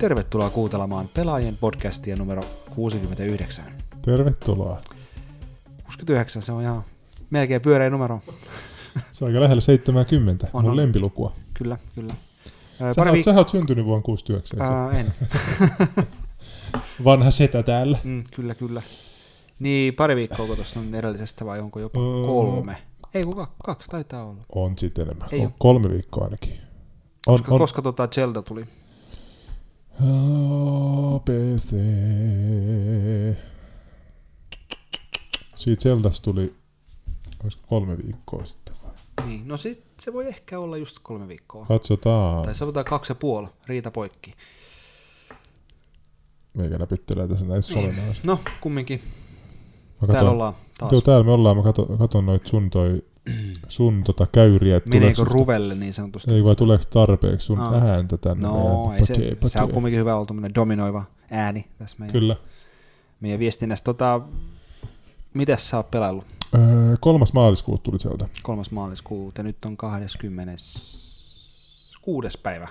Tervetuloa kuuntelemaan Pelaajien podcastia numero 69. Tervetuloa. 69, se on ihan melkein pyöreä numero. Se on aika lähellä 70, On, mun on. lempilukua. Kyllä, kyllä. Ää, Sä, pari oot, viik- sä oot syntynyt vuonna 69. Ää, en. Vanha setä täällä. Mm, kyllä, kyllä. Niin, pari viikkoa kun tuossa on edellisestä vai onko jopa Öö. kolme? Ei, kun kak- kaksi taitaa olla. On sitten enemmän. Ei kolme viikkoa ainakin. On, Koska, on. koska tota Zelda tuli. ABC. Siitä Zeldasta tuli, olisiko kolme viikkoa sitten. Niin, no sit se voi ehkä olla just kolme viikkoa. Katsotaan. Tai sanotaan kaksi ja puoli, riita poikki. Meikä näpyttelee tässä näissä solemaan. No, kumminkin. Mä Täällä katon, ollaan taas. Joo, täällä me ollaan. Mä katon, katon noit sun, toi, sun tota käyriä. että Meneekö tuleeko ruvelle niin sanotusti? Ei vai tuleeko tarpeeksi sun Ah. ääntä tänne? No, meidän ei se, pakee- se on kumminkin hyvä olla tämmöinen dominoiva ääni tässä meidän, Kyllä. meidän viestinnässä. Tota, mitäs sä oot pelaillut? Öö, kolmas maaliskuuta tuli sieltä. Kolmas maaliskuuta, nyt on 26. päivä.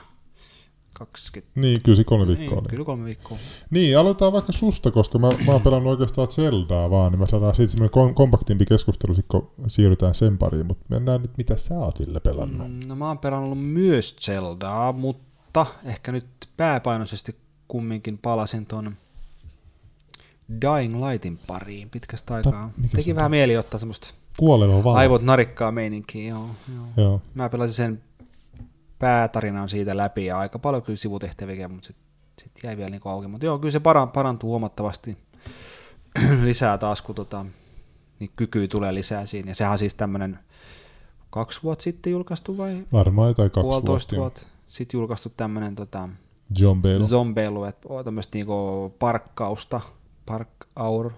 20. Niin, kyllä se kolme viikkoa Niin, oli. kyllä kolme viikkoa. Niin, aloitetaan vaikka susta, koska mä, mä oon pelannut oikeastaan Zeldaa vaan, niin mä saadaan siitä semmoinen kom- kompaktimpi keskustelu, kun siirrytään sen pariin, mutta mennään nyt, mitä sä oot Ville pelannut. Mm. No mä oon pelannut myös Zeldaa, mutta ehkä nyt pääpainoisesti kumminkin palasin ton Dying Lightin pariin pitkästä aikaa. mikä Teki vähän mieli ottaa semmoista Kuoleva valo. aivot narikkaa meininkiä, joo, joo. Joo. Mä pelasin sen päätarinan siitä läpi ja aika paljon kyllä sivutehtäviä, mutta sitten sit jäi vielä niinku auki. Mutta joo, kyllä se paran, parantuu huomattavasti lisää taas, kun tota, niin kykyä tulee lisää siinä. Ja sehän on siis tämmöinen kaksi vuotta sitten julkaistu vai Varmaan jotain kaksi puolitoista vuotta. vuotta sitten julkaistu tämmöinen tota, Bale, zombeilu, että on tämmöistä niinku parkkausta, park hour,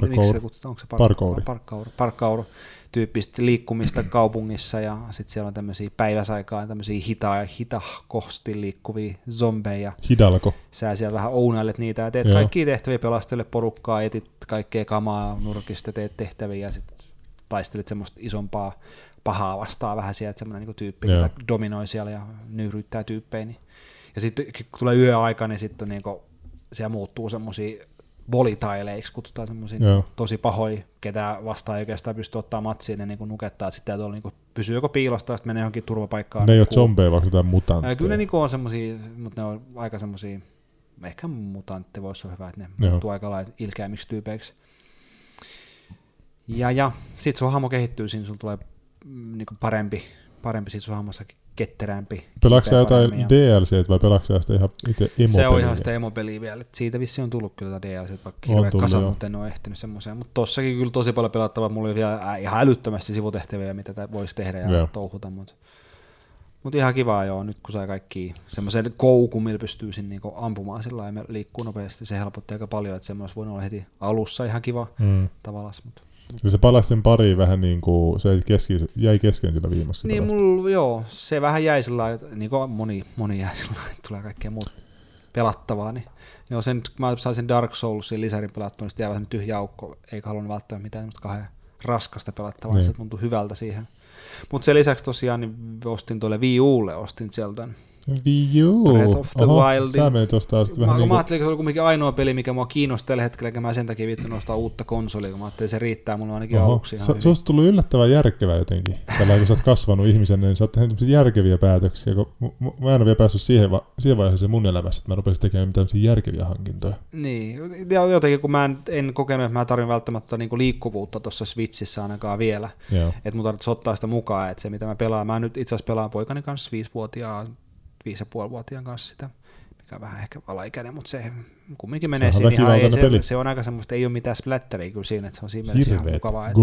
Parkour. Miksi? Onko se park- Parkouri. Parkour. Parkour tyyppistä liikkumista kaupungissa ja sitten siellä on tämmöisiä päiväsaikaan tämmöisiä hita, hitahkosti liikkuvia zombeja. Hidalko. Sä siellä vähän ounailet niitä ja teet Joo. kaikkia tehtäviä, pelastele porukkaa, etit kaikkea kamaa nurkista, teet tehtäviä ja sitten taistelet semmoista isompaa pahaa vastaan vähän sieltä semmoinen niinku tyyppi, Joo. joka dominoi siellä ja nyyryttää tyyppejä. Niin. Ja sitten kun tulee yöaika, niin sitten niinku, siellä muuttuu semmoisia volitaileiksi, kutsutaan semmoisia tosi pahoja, ketä vastaan ei oikeastaan pysty ottaa matsiin, ne niinku nukettaa, että sitten tuolla niinku pysyy joko piilosta tai sitten menee johonkin turvapaikkaan. Ne ei ole Ku- zombeja, vaan jotain mutantteja. Kyllä ne niinku on semmosia, mutta ne on aika semmosia, ehkä mutantti voisi olla hyvä, että ne Joo. muuttuu aika lailla ilkeämmiksi tyypeiksi. Ja, ja sit sun hahmo kehittyy, siinä sun tulee mm, niinku parempi, parempi sit sun hahmossa ketterämpi. Pelaatko jotain DLC vai pelaatko sitä ihan itse emo Se on ihan sitä emopeliä vielä. Et siitä vissi on tullut kyllä tätä DLC, vaikka hirveä kasa, mutta en ole ehtinyt semmoiseen. Mutta tossakin kyllä tosi paljon pelattavaa. Mulla oli vielä ää, ihan älyttömästi sivutehtäviä, mitä voisi tehdä ja Joo. touhuta. Mutta mut ihan kivaa joo, nyt kun sai kaikki semmoisen koukun, millä pystyy sinne niinku ampumaan sillä lailla, liikkuu nopeasti, se helpotti aika paljon, että semmoinen olisi voinut olla heti alussa ihan kiva Mm. tavallaan. Mutta. Se palasi sen pariin vähän niin kuin, se kesken, jäi kesken sillä viimeksi. Niin mulla, joo, se vähän jäi sillä niin kuin moni, moni jäi sillä lailla, että tulee kaikkea muuta pelattavaa, niin joo, sen, kun mä sain sen Dark Soulsin lisärin pelattua, niin sitten jäi vähän tyhjä aukko, eikä halunnut välttämättä mitään kahden raskasta pelattavaa, niin. Niin. se tuntui hyvältä siihen. Mutta sen lisäksi tosiaan niin ostin tuolle Wii Ulle, ostin Zeldan. Wii U. Breath of the Oho, Wildin. Sä menit ostaa sitten Mä, vähän mä niin kuin, ajattelin, että se oli kuitenkin ainoa peli, mikä mua kiinnosti tällä hetkellä, eikä mä sen takia vittu nostaa uutta konsolia, kun mä ajattelin, että se riittää mulle ainakin oho, aluksi sä, susta tullut yllättävän järkevä jotenkin. Tällä kun sä oot kasvanut ihmisenä, niin sä oot tehnyt järkeviä päätöksiä. Kun mä en ole vielä päässyt siihen, va- siihen vaiheeseen mun elämässä, että mä rupesin tekemään mitään tämmöisiä järkeviä hankintoja. Niin, ja jotenkin kun mä en, en kokenut, että mä tarvin välttämättä niinku liikkuvuutta tuossa Switchissä ainakaan vielä, että mun tarvitsisi ottaa sitä mukaan, että se mitä mä pelaan, mä nyt itse asiassa pelaan poikani kanssa viisivuotiaan, viisi ja puolivuotiaan kanssa sitä, mikä on vähän ehkä alaikäinen, mutta se kumminkin menee siinä ihan, ei, se, se, on aika semmoista, ei ole mitään splatteria kyllä siinä, että se on siinä mielessä ihan Hirveet, mukavaa, että,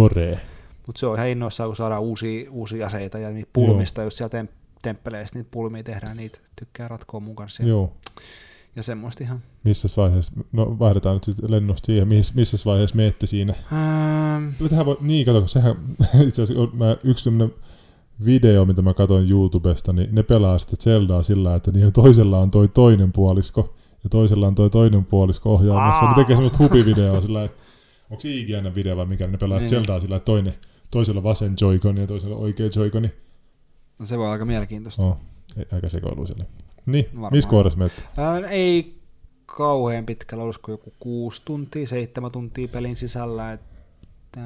mutta se on ihan innoissaan, kun saadaan uusia, uusia aseita ja niitä pulmista, just sieltä tem- temppeleistä niitä pulmia tehdään, niitä tykkää ratkoa mun kanssa Joo. ja semmoista ihan. Missä vaiheessa, no vaihdetaan nyt sitten lennosta siihen, missä, missä vaiheessa meette siinä. Ähm, Tähän voi, niin kato, sehän itse asiassa on, mä, yksi sellainen video, mitä mä katsoin YouTubesta, niin ne pelaa sitten Zeldaa sillä, että niiden toisella on toi toinen puolisko ja toisella on toi toinen puolisko ohjaamassa. Aa. Ne tekee semmoista hupivideoa sillä, että onko se IGN video vai mikä, ne pelaa Niin. Zeldaa sillä, että toinen, toisella vasen joikoni ja toisella oikea joikoni. no se voi olla aika mielenkiintoista. Oh. aika sekoiluiselle. Niin, Varmaan. missä kohdassa menet? Ei kauhean pitkällä, olisiko joku kuusi tuntia, seitsemän tuntia pelin sisällä, että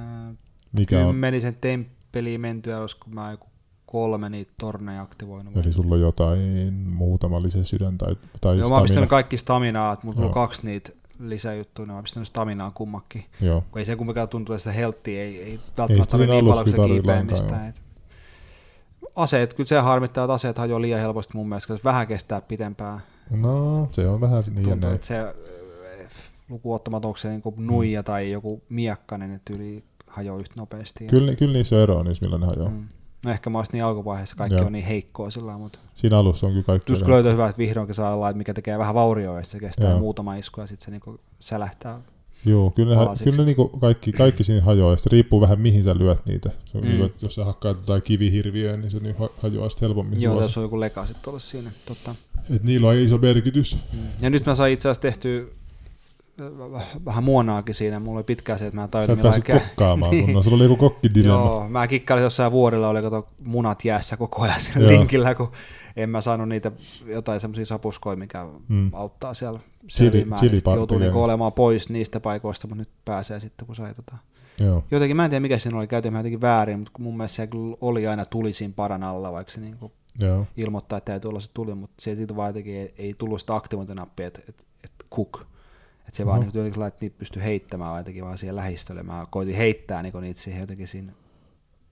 Mikä on? kymmenisen temppeliä mentyä, olisiko mä joku kolme niitä torneja aktivoinut. Eli sulla on jotain muutama lisä sydän tai, tai Joo, mä oon pistänyt stamina. kaikki staminaa, että mulla on kaksi niitä lisäjuttuja, niin mä oon pistänyt staminaa kummakin. Joo, Kun ei se kumminkaan tuntuu, että se heltti ei, ei välttämättä ole niin paljon, kun se mistään. Et aseet, kyllä se harmittaa, että aseet hajoaa liian helposti mun mielestä, koska se vähän kestää pitempään. no se on vähän niin Tuntuu, että se eh, luku ottamatta, onko se niin nuija tai joku miakka, niin että yli hajoaa yhtä nopeasti. Kyllä, kyllä niissä on eroa niissä, millä ne hajoaa. Mm. No ehkä mä olisin niin alkuvaiheessa kaikki Joo. on niin heikkoa sillä mutta Siinä alussa on kyllä kaikki eroa. löytää hyvä, että vihdoinkin saa olla, että mikä tekee vähän vaurioa, ja se kestää Joo. muutama isku ja sitten se niinku sälähtää. Joo, kyllä, ne, kyllä ne niinku kaikki, kaikki siinä hajoaa, ja se riippuu vähän mihin sä lyöt niitä. Se on Mm. niinku, että jos sä hakkaat jotain kivihirviöä, niin se niin ha- hajoaa sitten helpommin. Joo, jos on joku leka sitten olla siinä. Totta. Et niillä on iso merkitys. Mm. Ja nyt mä sain itse asiassa tehtyä vähän muonaakin siinä. Mulla oli pitkään se, että mä en Sä et päässyt kokkaamaan, Niin. kun no, sulla oli joku kokkidilemma. Joo, mä kikkailin jossain vuorilla, oli kato munat jäässä koko ajan siellä linkillä, kun en mä saanut niitä jotain semmoisia sapuskoja, mikä Mm. auttaa siellä Chili- selviämään. chili Sitten joutuu niinku olemaan pois niistä paikoista, mutta nyt pääsee sitten, kun sai tota. Joo. Jotenkin mä en tiedä, mikä siinä oli, käytin mä jotenkin väärin, mutta mun mielestä se oli aina tuli siinä paran alla, vaikka se niinku Joo. ilmoittaa, että täytyy olla se tuli, mutta se siitä vaan jotenkin ei, ei tullut sitä aktivointinappia, että, että, että cook. Että se vaan Oho. niin jotenkin niitä pystyy heittämään vaan jotenkin vaan siihen lähistölle. Mä koitin heittää niin niitä siihen jotenkin siinä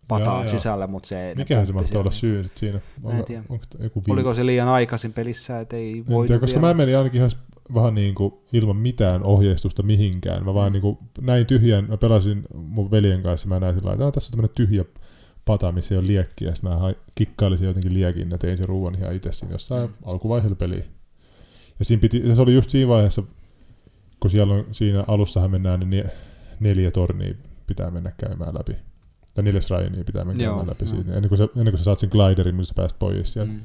pataan sisällä, mutta se ei. Mikähän se mahtaa olla syy sit siinä? Mä en tiedä. onko joku vi- Oliko se liian aikaisin pelissä, että ei tiedä, koska mä menin ainakin ihan vähän niin kuin ilman mitään ohjeistusta mihinkään. Mä Mm. vaan niin kuin näin tyhjän, mä pelasin mun veljen kanssa, mä näin sillä että "Ah, tässä on tämmönen tyhjä pata, missä ei ole liekkiä. Ja sitten mä kikkailisin jotenkin liekin ja tein sen ruuan ihan itse siinä jossain Mm. alkuvaiheella peliä. Ja, siinä piti, se oli just siinä vaiheessa, kun siellä on, siinä alussahan mennään, niin ne- neljä tornia pitää mennä käymään läpi. Tai neljä shrainia pitää mennä Joo, käymään läpi joo. siitä. Ennen kuin, sä, ennen kuin sä saat sen gliderin, millä sä pääst pois sieltä. Mm.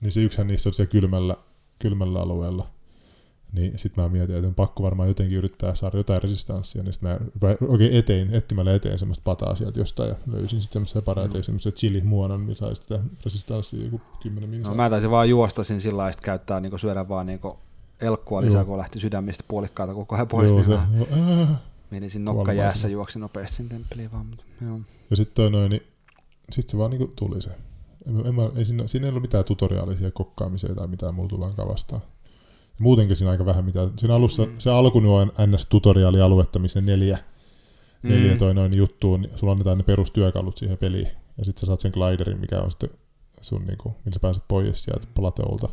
Niin se yksihän niistä on siellä kylmällä, kylmällä alueella. Niin sit mä mietin, että on pakko varmaan jotenkin yrittää saada jotain resistanssia. Niin sit mä oikein eteen, etsimällä eteen semmoista pataa sieltä jostain ja löysin sitten semmoisen paraita, Joo. semmoisen chili-muonan, millä sai sitä resistanssia joku 10 minsaa. No, mä taisin vaan juosta sen sillä lailla, että käyttää niin syödä vaan niin elkkua lisää, Joo. kun lähti sydämistä puolikkaita koko ajan pois. Joo, niin se, äh. menisin sinne. juoksin nopeasti sen temppeliin vaan. Mutta, joo. Ja sitten noin, niin sit se vaan niinku tuli se. En, en mä, ei siinä, siinä ei ollut mitään tutoriaalisia kokkaamisia tai mitään muuta tullaankaan vastaan. Ja muutenkin siinä aika vähän mitään. Siinä alussa, Mm. se alku nyt on NS-tutoriaalialuetta, missä ne neljä neljä Mm. toi noin juttuun, niin sulla annetaan ne perustyökalut siihen peliin. Ja sitten sä saat sen gliderin, mikä on sitten sun, niinku, millä sä pääset pois sieltä plateolta.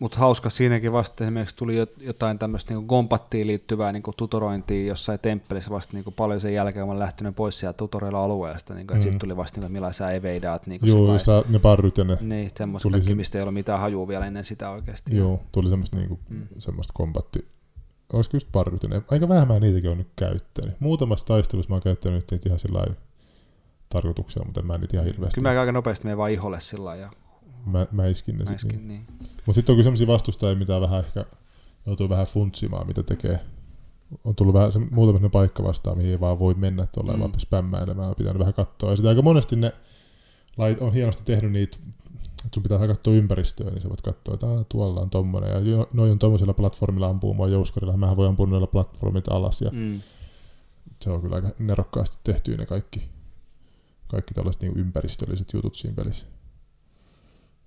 Mutta hauska siinäkin vasta esimerkiksi tuli jot- jotain tämmöistä niin kompattiin liittyvää niin tutorointia jossain temppelissä vasta niin paljon sen jälkeen, kun mä lähtenyt pois sieltä tutorial-alueesta, niin mm. Mm. sitten tuli vasta, niin kuin, sä eveidaat. Niin Joo, sä, ne parryt ja ne, Niin, semmoista tuli kaikki, se- mistä ei ole mitään hajua vielä ennen sitä oikeasti. joo, tuli semmoista, niinku, Mm. semmoista kompatti. Olisiko just parryt aika vähän mä niitäkin on nyt käyttänyt. Muutamassa taistelussa mä oon käyttänyt niitä ihan sillä tarkoituksella, mutta en mä niitä ihan hirveästi. Kyllä mä aika nopeasti menen vaan iholle sillä ja Mä, mä iskin ne sit äsken, niin. niin. Mutta sitten on kyllä semmoisia vastustajia, mitä vähän ehkä joutuu vähän funtsimaan, mitä tekee. On tullut vähän se, muutama paikka vastaan, mihin ei vaan voi mennä tuolla Mm. vaan spämmäilemään. Pitänyt vähän katsoa. Ja sitten aika monesti ne lait on hienosti tehnyt niitä, että sun pitää katsoa ympäristöä, niin sä voit katsoa, että Aa, tuolla on tommonen. Ja jo- noi on tommosella platformilla ampuu mua jouskarilla. Mähän voi ampua noilla platformit alas. Ja Mm. se on kyllä aika nerokkaasti tehty ne kaikki, kaikki tällaiset niin ympäristölliset jutut siinä pelissä.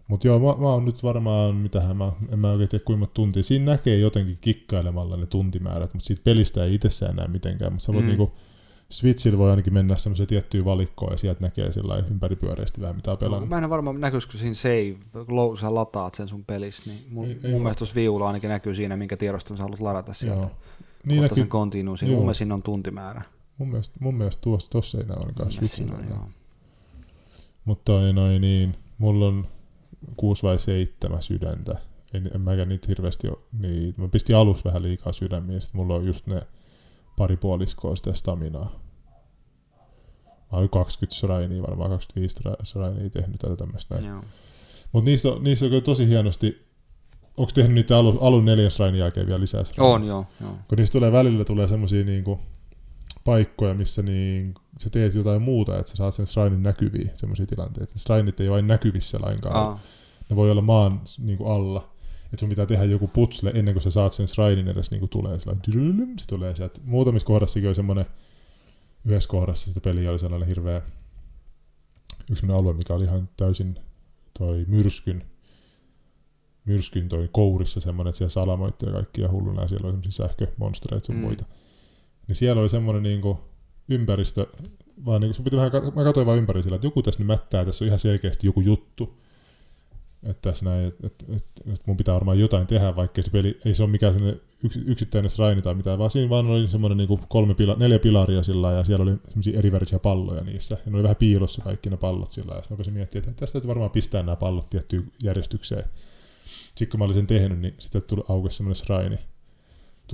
Mutta joo, mä, mä oon nyt varmaan, mitähän mä, en mä oikein tiedä kuinka monta tuntia. Siinä näkee jotenkin kikkailemalla ne tuntimäärät, mutta siitä pelistä ei itsessään näe mitenkään. Mutta sä voit Mm. niinku, Switchillä voi ainakin mennä semmoiseen tiettyyn valikkoon ja sieltä näkee sillä ympäripyöreästi vähän mitä on No, mä en varmaan näkyisikö siinä save, kun sä lataat sen sun pelissä, niin mun, Ei- mun mielestä tuossa viulla ainakin näkyy siinä, minkä tiedoston sä haluat ladata sieltä. Joo. Niin näkyy, sen continue siinä, mun mielestä siinä on tuntimäärä. mun mielestä, mun mielestä tuossa, tossa ei näe ainakaan Switchillä. enää. Mutta noin niin, mulla on kuusi vai seitsemän sydäntä. En, en mäkään niitä hirveästi ole. Niin, mä pistin alus vähän liikaa sydämiä, sit mulla on just ne pari puoliskoa sitä staminaa. Mä olin 20 shrainia, varmaan 25 shra- shrainia tehnyt tätä tämmöistä näin. Joo. Mutta niissä, on- niissä on kyllä tosi hienosti, onko tehnyt niitä alun, alun neljän shrinin jälkeen vielä lisää shrainia? On, joo. joo. Kun niistä tulee välillä tulee semmosia niinku paikkoja, missä niin, sä teet jotain muuta, että sä saat sen shrinin näkyviin, semmoisia tilanteita. Shrineit ei ole vain näkyvissä lainkaan. Aa, ne voi olla maan niin kuin alla. Että sun pitää tehdä joku putsle ennen kuin sä saat sen shrinin edes niin kuin tulee. Sillä se tulee sieltä. Muutamissa kohdassakin oli semmoinen, yhdessä kohdassa sitä peliä oli sellainen hirveä, yksi alue, mikä oli ihan täysin toi myrskyn, myrskyn toi kourissa semmoinen, että siellä salamoitti ja kaikkia hulluna ja siellä oli semmoisia sähkömonstereita sun mm. muita. Niin siellä oli semmoinen niin kuin ympäristö, vaan niin kuin sun piti vähän, mä katsoin vaan ympäri sillä, että joku tässä nyt mättää, tässä on ihan selkeästi joku juttu, että tässä näin, että, että, että, että mun pitää varmaan jotain tehdä, vaikka se peli ei se ole mikään yks, yksittäinen sraini tai mitään, vaan siinä vaan oli semmoinen niin kolme pila, neljä pilaria sillä ja siellä oli semmoisia erivärisiä palloja niissä, ja ne oli vähän piilossa kaikki ne pallot sillä ja sitten miettiä, että tästä täytyy varmaan pistää nämä pallot tiettyyn järjestykseen. Sitten kun mä olin sen tehnyt, niin sitten tuli aukesi semmoinen sraini,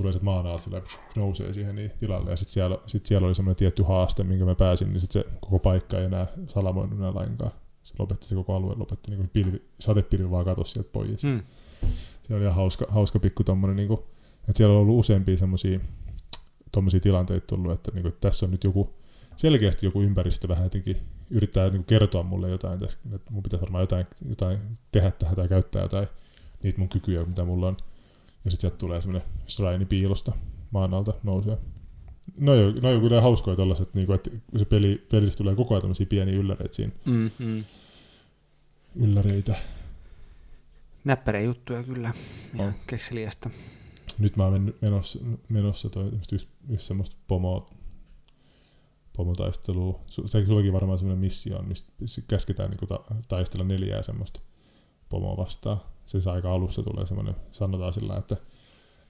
tulee sitten maan alta sillä nousee siihen niin tilalle ja sitten siellä, sit siellä oli semmoinen tietty haaste, minkä mä pääsin, niin sitten se koko paikka ei enää salamoinut enää lainkaan se lopetti se koko alue, lopetti niin pilvi, sadepilvi vaan katosi sieltä pois. Mm. Se oli ihan hauska, hauska pikku tommonen, niin kuin, että siellä on ollut useampia semmoisia tommosia tilanteita tullut, että, niin kuin, että tässä on nyt joku, selkeästi joku ympäristö vähän jotenkin yrittää niin kuin kertoa mulle jotain, että mun pitäisi varmaan jotain, jotain tehdä tähän tai käyttää jotain niitä mun kykyjä, mitä mulla on. Ja sitten sieltä tulee semmoinen shrine piilosta maan alta nousee. No joo, no joo kyllä hauskoja tollaset, niin kuin, että se peli, pelissä tulee koko ajan tämmöisiä pieniä ylläreitä siinä. Mm, mm. Ylläreitä. Näppäriä juttuja kyllä, ja oh. kekseliästä. Nyt mä oon menossa, menossa toi yksi, yksi semmoista pomo, pomotaistelua. Se sullakin varmaan semmoinen missio mistä käsketään niin ta, taistella neljää semmoista pomoa vastaan. Se aika alussa tulee semmoinen, sanotaan sillä että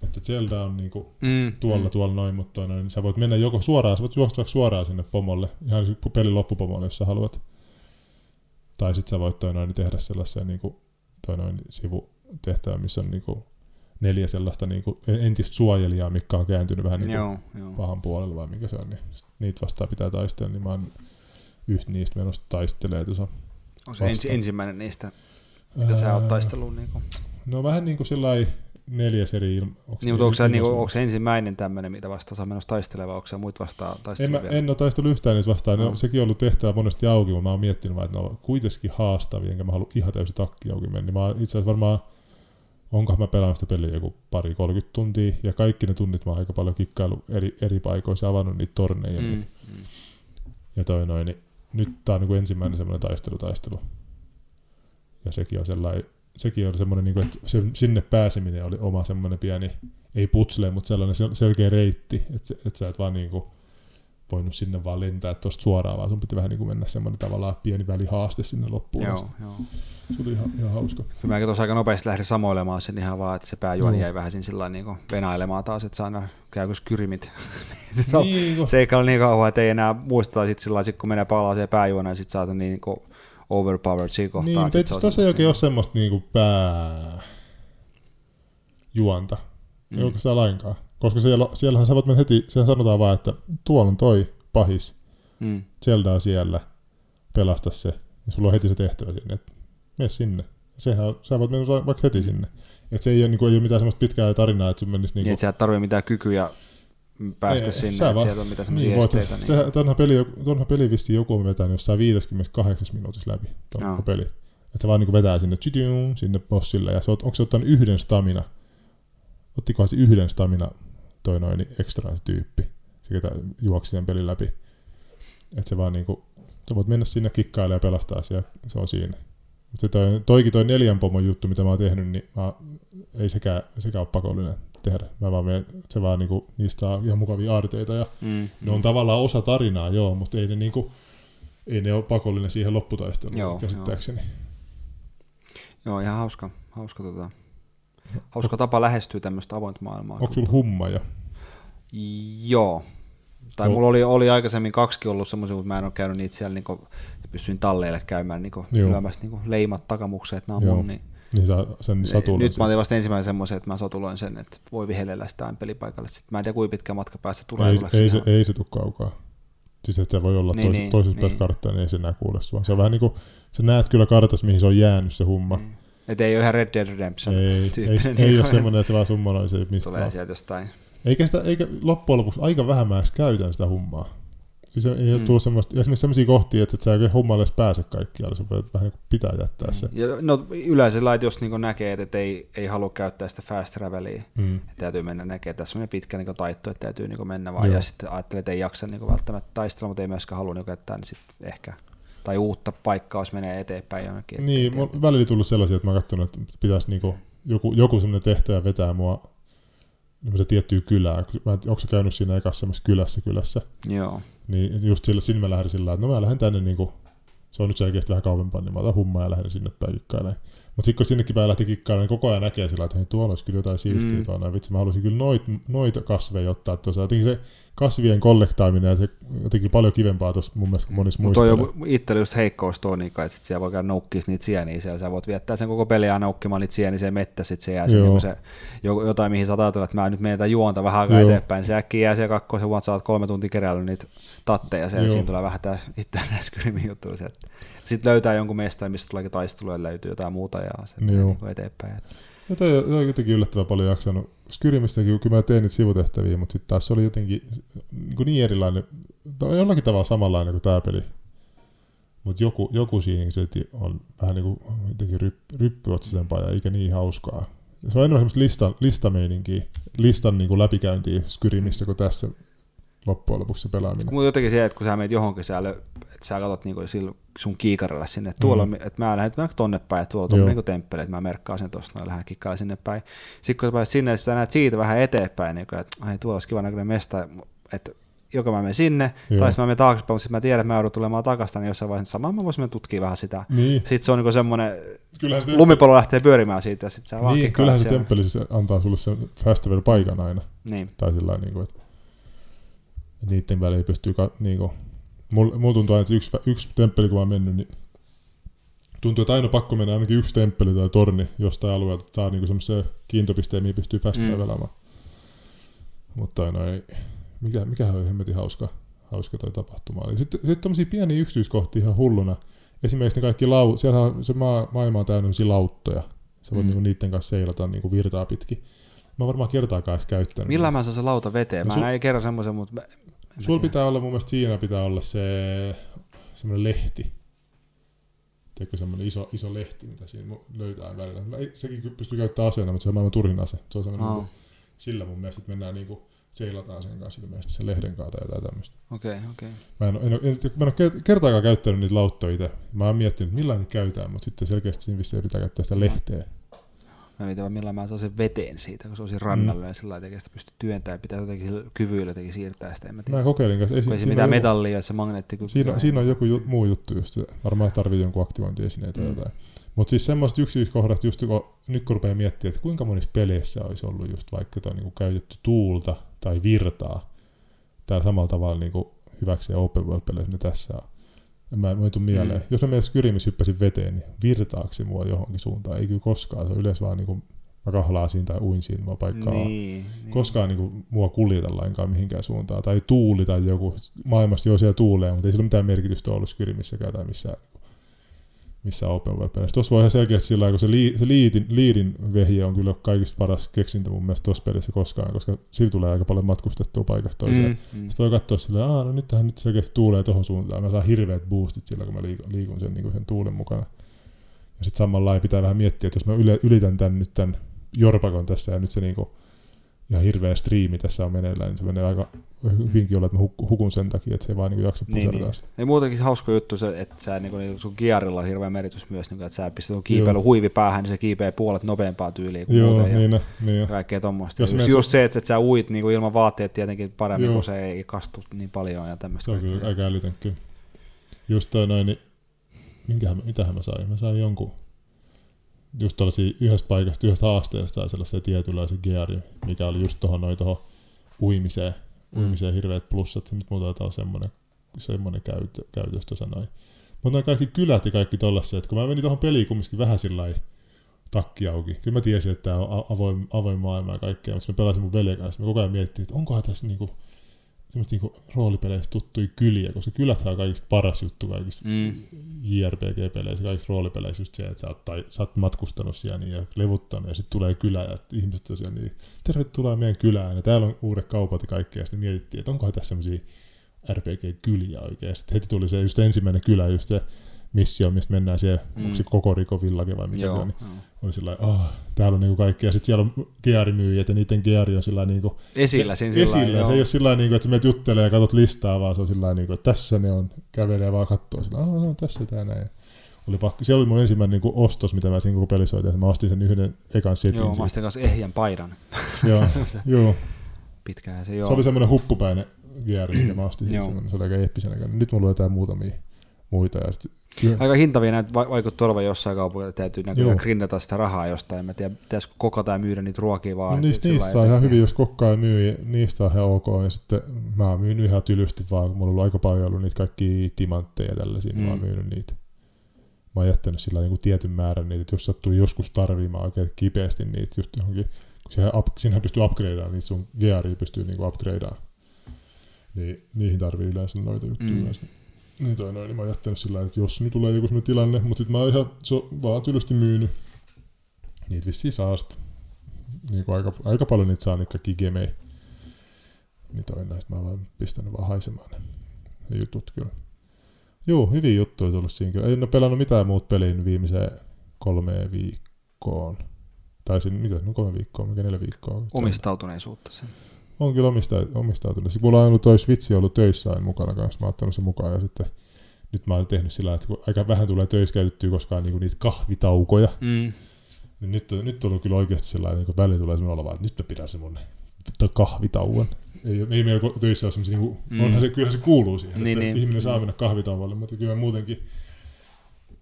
että Zelda on niinku mm, tuolla, mm. tuolla noin, mutta noin, niin sä voit mennä joko suoraan, sä voit juosta suoraan sinne pomolle, ihan pelin loppupomolle, jos sä haluat. Tai sitten sä voit toi noin, tehdä sellaisen niinku, toi noin, sivutehtävä, missä on niinku neljä sellaista niinku entistä suojelijaa, mikä on kääntynyt vähän niinku joo, joo. pahan puolella, vai mikä se on, niin niitä vastaan pitää taistella, niin mä oon yhtä niistä menossa taistelee tuossa. On se ensi, ensimmäinen niistä, mitä sä oot taisteluun? Niinku? No vähän niin kuin sillä neljäs eri ilma. Niin, mutta onko se, niin, onko se ensimmäinen tämmöinen, mitä vastaan saa menossa taisteleva, onko se muut vastaan taistelevia? En, mä, en ole taistellut yhtään niitä vastaan, no. sekin on ollut tehtävä monesti auki, mutta mä oon miettinyt vaan, että ne on kuitenkin haastavia, enkä mä halua ihan täysin takki auki mennä. Niin mä itse asiassa varmaan, onkohan mä pelannut sitä peliä joku pari 30 tuntia, ja kaikki ne tunnit mä oon aika paljon kikkailu eri, eri paikoissa, avannut niitä torneja. Mm, niitä. Mm. Ja toi noin, niin nyt tää on niin ensimmäinen semmoinen taistelutaistelu. Ja sekin on sellainen sekin oli semmoinen, niin kuin, että se, sinne pääseminen oli oma semmoinen pieni, ei putsle, mutta sellainen selkeä reitti, että, että sä et vaan niin kuin, voinut sinne vaan lentää tuosta suoraan, vaan sun piti vähän niin kuin mennä semmoinen tavallaan pieni välihaaste sinne loppuun. Joo, joo. Se oli ihan, ihan hauska. Kyllä mäkin tuossa aika nopeasti lähdin samoilemaan sen ihan vaan, että se pääjuoni no. jäi vähän sillä niin venailemaan taas, että saa käykö kyrimit. se, on, niin, se ei ole niin kauan, että ei enää muistaa sit sillä kun menee palaa siihen pääjuoneen, sit saat niin kuin overpowered siinä kohtaa. Niin, eikö tuossa ei oikein ole semmoista niinku pää juonta. Mm. Ei oikeastaan lainkaan. Koska siellä, siellähän sä voit mennä heti, siellä sanotaan vaan, että tuolla on toi pahis. Mm. Zelda on siellä, pelasta se. Ja sulla on heti se tehtävä sinne, että mene sinne. Sehän, sä voit mennä vaikka heti sinne. Että se ei ole, niin kuin, ei ole mitään semmoista pitkää tarinaa, että sun menisi... Niin, niin että sä et tarvitse mitään kykyjä päästä ei, sinne, että sieltä on semmoisia niin, esteitä. Niin... Se, tonha peli, tonha peli vissiin joku on vetänyt jossain 58 minuutissa läpi, tonha no. peli. Että se vaan niin vetää sinne, tsytyum, sinne bossille, ja se, onko se ottanut yhden stamina, ottikohan se yhden stamina toi noin ekstra tyyppi, se ketä juoksi sen pelin läpi. Että se vaan niinku, sä voit mennä sinne kikkailemaan ja pelastaa ja se on siinä. Mutta toi, toikin toi neljän pomon juttu, mitä mä oon tehnyt, niin mä, ei sekään, sekään ole pakollinen tehdä. Mä vaan menen, se vaan niinku, niistä saa ihan mukavia aarteita ja mm. ne on tavallaan osa tarinaa, joo, mutta ei ne niinku, ei ne ole pakollinen siihen lopputaisteluun joo, käsittääkseni. Joo. joo, ihan hauska, hauska, tota, hauska tapa lähestyä tämmöistä avointa maailmaa. Onko sulla hummaja? Joo. Tai no. mulla oli, oli aikaisemmin kaksi ollut semmoisia, mutta mä en ole käynyt niitä siellä, niin pysyin talleille käymään niin lyömässä niin leimat takamukseet, nämä on mun, niin niin sä sen satuloin Nyt sen. mä otin vasta ensimmäisen semmoisen, että mä satuloin sen, että voi vihellellä sitä pelipaikalle. Sitten mä en tiedä, kuinka pitkä matka päästä tulee. Ei, ei, se, ei se tule kaukaa. Siis että se voi olla niin, toisessa, niin, toisessa niin. päässä karttaa, niin ei se enää kuule sua. Se on vähän niin kuin, sä näet kyllä kartassa, mihin se on jäänyt se humma. Niin. Että ei ole ihan Red Dead Redemption Ei, ei, ei, ei ole semmoinen, että se vaan summonoi se mistä Tulee sieltä jostain. Eikä, sitä, eikä loppujen lopuksi aika vähän mä käytän sitä hummaa. Siis ei Mm. tullut semmoista, esimerkiksi semmoisia kohtia, että et sä oikein hommalle edes pääse kaikkialle, sun vähän niin kuin pitää jättää se. Ja, no yleensä lait, jos niin näkee, että ei, ei halua käyttää sitä fast travelia, Mm. että täytyy mennä näkee, että tässä on pitkä niin taitto, että täytyy niin mennä vaan, Joo. ja sitten ajattelee, että ei jaksa niin välttämättä taistella, mutta ei myöskään halua niin käyttää, niin sitten ehkä, tai uutta paikkaa, jos menee eteenpäin jonnekin. Niin, mulla on välillä tullut sellaisia, että mä oon katsonut, että pitäisi niinku, joku, joku semmoinen tehtävä vetää mua semmoisen tiettyä kylää. Mä, onko sä käynyt siinä ekassa semmoisessa kylässä kylässä? Joo. Niin just sillä, sinne mä lähdin sillä, että no mä lähden tänne niinku, se on nyt selkeästi vähän kauempaa, niin mä otan hummaa ja lähden sinne päin kikkailemaan. Mutta sitten kun sinnekin päin lähti kikkailemaan, niin koko ajan näkee sillä, että hei, tuolla olisi kyllä jotain siistiä Mm. tuolla. Vitsi, mä haluaisin kyllä noit, noita kasveja ottaa tuossa. Jotenkin se kasvien kollektaaminen ja se jotenkin paljon kivempaa tuossa mun mielestä kuin monissa Mutta muissa toi on itsellä just heikkous tuo, niin kai, että sit siellä voi käydä noukkis niitä sieniä siellä. Sä voit viettää sen koko peliä noukkimaan niitä sieniä sen mettä, sit se jää se, niin se jo- jotain, mihin sä oot ajatellut, että mä nyt menetään juonta vähän aikaa Joo. eteenpäin. Se äkkiä jää siellä kakkosen huomaat, sä oot kolme tuntia keräillyt niitä tatteja siellä, Joo. siinä tulee vähän tää itse Skyrimin juttu. Sitten löytää jonkun mestan, mistä tuleekin taistelua ja löytyy jotain muuta ja se Joo. niin eteenpäin. Ja toi on jotenkin yllättävän paljon jaksanut. Skyrimistäkin, kyllä mä tein niitä sivutehtäviä, mutta sitten taas se oli jotenkin niin, kuin niin erilainen, tai jollakin tavalla samanlainen kuin tämä peli. Mutta joku, joku siihen se on vähän niin kuin jotenkin ryp, ryppyotsisempaa ja eikä niin hauskaa. Se on enemmän semmoista listan, listameininkiä, listan niin kuin läpikäyntiä Skyrimissä kuin tässä loppujen lopuksi se pelaaminen. Mutta jotenkin se, että kun sä menet johonkin, sä, lö- että sä katsot niinku sillä sun kiikarilla sinne, että tuolla Mm. on, että mä lähden vaikka tonne päin, että tuolla on niinku temppeli, että mä merkkaan sen tuosta, noin lähden kikkailla sinne päin. Sitten kun sä pääset sinne, sä näet siitä vähän eteenpäin, niin että ai tuolla olisi kiva näköinen mesta, että joko mä menen sinne, Joo. tai sitten mä menen taaksepäin, mutta sitten mä tiedän, että mä joudun tulemaan takaisin, niin jossain vaiheessa samaan mä voisin mennä tutkia vähän sitä. Niin, Sitten se on niinku semmoinen, se, lumipallo lähtee pyörimään siitä, ja sitten sä niin, kyllähän se temppeli siis antaa sulle sen festival paikan aina. Niin, Tai sillä lailla, niin kuin, että niiden väliin pystyy, ka- niin kuin, mulla, mulla tuntuu aina, että yksi, yksi temppeli kun mä oon mennyt, niin tuntuu, että aina pakko mennä ainakin yksi temppeli tai torni jostain alueelta, että saa niin semmoisen kiintopisteen, mihin pystyy fast Mm. Mutta toi noin, mikä, mikähän oli hemmetin hauska, hauska toi tapahtuma. oli. Sitten, sitten tommosia pieniä yksityiskohtia ihan hulluna. Esimerkiksi ne kaikki lau, siellä on, se maa, maailma on täynnä lauttoja. Sä voit Mm. niinku niiden kanssa seilata niinku virtaa pitkin. Mä varmaan kertaakaan edes käyttänyt. millä mä saan se lauta veteen? Mä No sul- näin kerran semmoisen, mutta mä- mä Sulla pitää olla, mun mielestä siinä pitää olla se semmoinen lehti. Tiedätkö semmoinen iso, iso lehti, mitä siinä löytää välillä. Mä, sekin pystyy käyttämään aseena, mutta se on maailman turhin ase. Se on semmoinen, Aa. niinku, sillä mun mielestä, että mennään niinku, seilataan sen kanssa ilmeisesti sen lehden kanssa tai jotain tämmöistä. Okei, okei. Mä en, en, en, mä en ole kertaakaan käyttänyt niitä lauttoja itse. Mä oon miettinyt, millä niitä käytetään, mutta sitten selkeästi siinä vissiin pitää käyttää sitä lehteä. Mä mietin vaan millä mä saan sen veteen siitä, kun se siinä rannalla ja sillä lailla sitä pystyy työntämään ja pitää jotenkin kyvyillä jotenkin siirtää sitä, en mä tiedä. Mä kokeilin kanssa. Ei, siinä mitään joku- metallia, että se magneettikyky. Siinä, siinä on joku ju, muu juttu just, varmaan tarvii jonkun aktivointiesineitä Mm. tai jotain. Mutta siis semmoiset yksityiskohdat, just kun nyt kun rupeaa miettimään, että kuinka monissa peleissä olisi ollut just vaikka jotain niin käytetty tuulta tai virtaa, täällä samalla tavalla niin hyväksi open world-peleissä tässä on. En Mä mä ei tule mieleen. Mm. Jos mä meidän Skyrimis hyppäsin veteen, niin virtaako se mua johonkin suuntaan? Ei kyllä koskaan. Se on yleensä vaan niin kuin, mä kahlaan siinä tai uin siinä vaan paikkaa. niin, Niin niin. koskaan niinku mua kuljeta lainkaan mihinkään suuntaan. Tai tuuli tai joku. Maailmassa jo siellä tuulee, mutta ei sillä mitään merkitystä ollut Skyrimissäkään tai missään, missään open world peleissä. Tuossa voi ihan selkeästi sillä lailla, kun se, lii, se liidin, liidin vehje on kyllä kaikista paras keksintö mun mielestä tuossa pelissä koskaan, koska sillä tulee aika paljon matkustettua paikasta toiseen. Mm. Mm. Sitten voi katsoa silleen, aah, no nyt tähän nyt selkeästi tuulee tohon suuntaan. Mä saan hirveät boostit sillä, kun mä liikun, liikun sen, niin sen tuulen mukana. Ja sitten samalla pitää vähän miettiä, että jos mä ylitän tän nyt tän jorpakon tässä ja nyt se niinku ihan hirveä striimi tässä on meneillään, niin se menee aika hyvinkin olla, että mä huk- hukun sen takia, että se ei vaan niinku jaksa Niin, pusertaa. niin. Ei muutenkin hauska juttu se, että sä, niin kuin, sun gearilla on hirveä merkitys myös, niin kuin, että sä pistät sun kiipeily huivi päähän, niin se kiipeää puolet nopeampaa tyyliä kuin Joo, muuten. Ja niin, no, niin kaikkea tommoista. Jos Just, just se, että, että sä uit niin kuin ilman vaatteet tietenkin paremmin, Joo. kun se ei kastu niin paljon ja tämmöistä. Se on kyllä aika älytön kyllä. Just toi noin, niin minkähän, mitähän mä sain? Mä sain jonkun, just tuollaisia yhdestä paikasta, yhdestä haasteesta sai sellaisen tietynlaisen geari, mikä oli just tuohon noin tuohon uimiseen, Mm. uimiseen hirveät plussat. Nyt mulla taitaa olla semmoinen, semmoinen käytö, käytös tuossa noin. Mutta noin kaikki kylät ja kaikki tollaset, että kun mä menin tuohon peliin kumminkin vähän sillä takki auki. Kyllä mä tiesin, että tämä on avoin, avoin maailma ja kaikkea, mutta mä pelasin mun veljen kanssa. Mä koko ajan miettii, että onkohan tässä niinku, niinku roolipeleissä tuttuja kyliä, koska kyläthän on kaikista paras juttu kaikista Mm. JRPG-peleissä, kaikissa roolipeleissä just se, että sä oot, tai, sä oot matkustanut siellä niin, ja levuttanut ja sitten tulee kylä ja ihmiset on siellä niin, tervetuloa meidän kylään ja täällä on uudet kaupat ja kaikkea ja sitten mietittiin, että onkohan tässä semmoisia RPG-kyliä oikein. Sitten heti tuli se just ensimmäinen kylä, just se missio, mistä mennään siihen, mm. onko se koko Rikovillake vai mikä Joo, se on, niin oli sillä lailla, oh, täällä on niinku kaikki, ja sitten siellä on gearimyyjät, ja niiden geari on sillä niinku, Esillä se, siinä sillä esillä, lailla, se ei ole sillä lailla, niinku, että sä menet juttelemaan ja katsot listaa, vaan se on sillä lailla, niinku, että tässä ne on, kävelee vaan kattoo sillä, ah, no tässä tää näin. Oli pakko, siellä oli mun ensimmäinen niinku ostos, mitä mä siinä koko pelissä. Mä ostin sen yhden ekan setin Joo, mä ostin kanssa ehjän paidan. Joo, joo. Pitkään se joo. Se oli semmoinen huppupäinen geari, mikä mä ostin Se oli aika eeppisen näköinen. Nyt mulla on jotain muutamia muita. Ja sit, kyllä, Aika hintavia näitä va- vaikuttaa olevan jossain kaupungilla, että täytyy näköjään Joo. grindata sitä rahaa jostain. En Mä tiedä, pitäisikö kokata ja myydä niitä ruokia vaan. no, niistä, lailla saa ihan hyvin, jos kokkaa myy, ja niistä on ihan ok. Ja sitten mä oon myynyt ihan tylysti vaan, kun mulla on ollut aika paljon ollut niitä kaikki timantteja ja tällaisia, niin mä oon Mm. myynyt niitä. Mä oon jättänyt sillä niin tietyn määrän niitä, että jos sattuu joskus tarvimaan oikein kipeästi niitä just johonkin, kun siihen up, siinähän pystyy upgradeaamaan niitä sun gearia pystyy niinku upgradeaamaan. Niin niihin tarvii yleensä noita juttuja Mm. mm. Niin toi noin, niin mä oon jättänyt sillä että jos nyt tulee joku semmoinen tilanne, mutta sit mä oon ihan so, vaan tylysti myynyt. Niitä vissiin saa sit. Niin aika, aika paljon niitä saa niitä kaikki gemei. Niin toi näistä mä oon vaan pistänyt vaan haisemaan ne, jutut kyllä. Joo, hyviä juttuja tullut siinä kyllä. En ole pelannut mitään muut peliin viimeiseen kolmeen viikkoon. Tai siinä, mitä, no kolme viikkoa, mikä neljä viikkoa. Omistautuneisuutta sen. On kyllä omista, omistautunut. Sitten mulla on ollut toi Switch ollut töissä aina mukana kanssa, mä oon ottanut sen mukaan ja sitten nyt mä oon tehnyt sillä, että kun aika vähän tulee töissä käytettyä koskaan niinku niitä kahvitaukoja, Mm. niin nyt, nyt on kyllä oikeasti sellainen, niin välillä tulee semmoinen olo, että nyt mä pidän semmoinen kahvitauon. Ei, ei meillä töissä ole semmoisia, niin Mm. onhan se, kyllähän se kuuluu siihen, Niin, että niin. ihminen saa mennä kahvitauolle, mutta kyllä mä muutenkin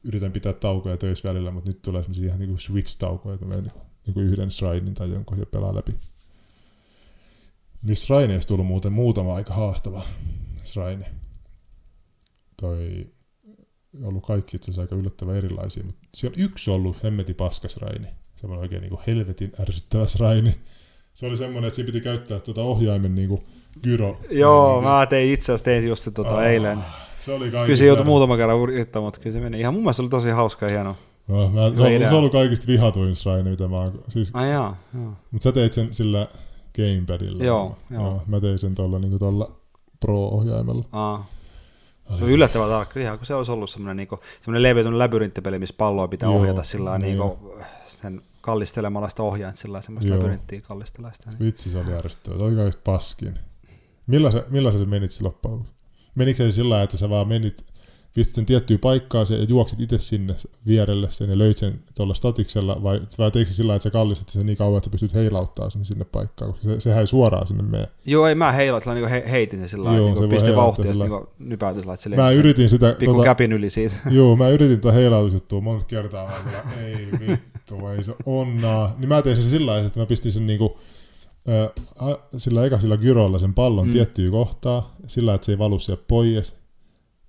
yritän pitää taukoja töissä välillä, mutta nyt tulee semmoisia ihan niin kuin switch-taukoja, että mä menen niin yhden shrinin tai jonkun ja pelaa läpi. Niistä shrineista tullut muuten muutama aika haastava shrine. Toi ollut kaikki itse asiassa aika yllättävän erilaisia, mutta siellä on yksi ollut hemmeti paskas raini. Semmoinen oikein niin kuin helvetin ärsyttävä raini. Se oli semmoinen, että siinä piti käyttää tuota ohjaimen niin kuin gyro. Joo, niin, mä tein itse asiassa tein just se tota Ah, eilen. Se oli kaikista. Kyllä se joutui muutama kerran yrittämään, mutta kyllä se meni. Ihan mun mielestä se oli tosi hauska ja hieno. No, mä, se, on, se on ollut kaikista vihatuin shrine, mitä mä oon. Siis, Ai jaa, mutta sä teit sen sillä gamepadilla. Joo, joo. Mä tein sen tuolla niin tuolla Pro-ohjaimella. Aa. Se on yllättävän tarkka, ihan kun se olisi ollut semmoinen, niinku, semmoinen leviötynyt labyrinttipeli, missä palloa pitää Joo, ohjata sillä niin. niinku, sen kallistelemalla sitä ohjainta sillä lailla, semmoista Joo. labyrinttiä kallistella sitä. Niin. Vitsi, se oli järjestöä. Se oli kaikista paskin. Millaisen, millaisen sä menit se loppujen lopuksi? Menikö se sillä lailla, että sä vaan menit, pistit sen tiettyyn paikkaan se, ja juoksit itse sinne vierelle sen ja löit sen tuolla statiksella, vai, vai teikö se sillä että sä kallistat sen niin kauan, että sä pystyt heilauttaa sen sinne paikkaan, koska se, sehän ei suoraan sinne mene. Joo, ei mä heiloin, sillä niinku he, heitin sen sillä lailla, voi pistin vauhtia sillä niinku nypäytin sillä lailla, että se Mä yritin sitä, pikku tota, käpin yli siitä. joo, mä yritin tätä heilautusjuttua monta kertaa, mä ei vittu, ei se onnaa. Niin mä tein sen sillä lailla, että mä pistin sen niinku, ö, a- sillä eka sillä gyrolla sen pallon Mm. tiettyyn kohtaa, sillä että se ei valu sieltä pois.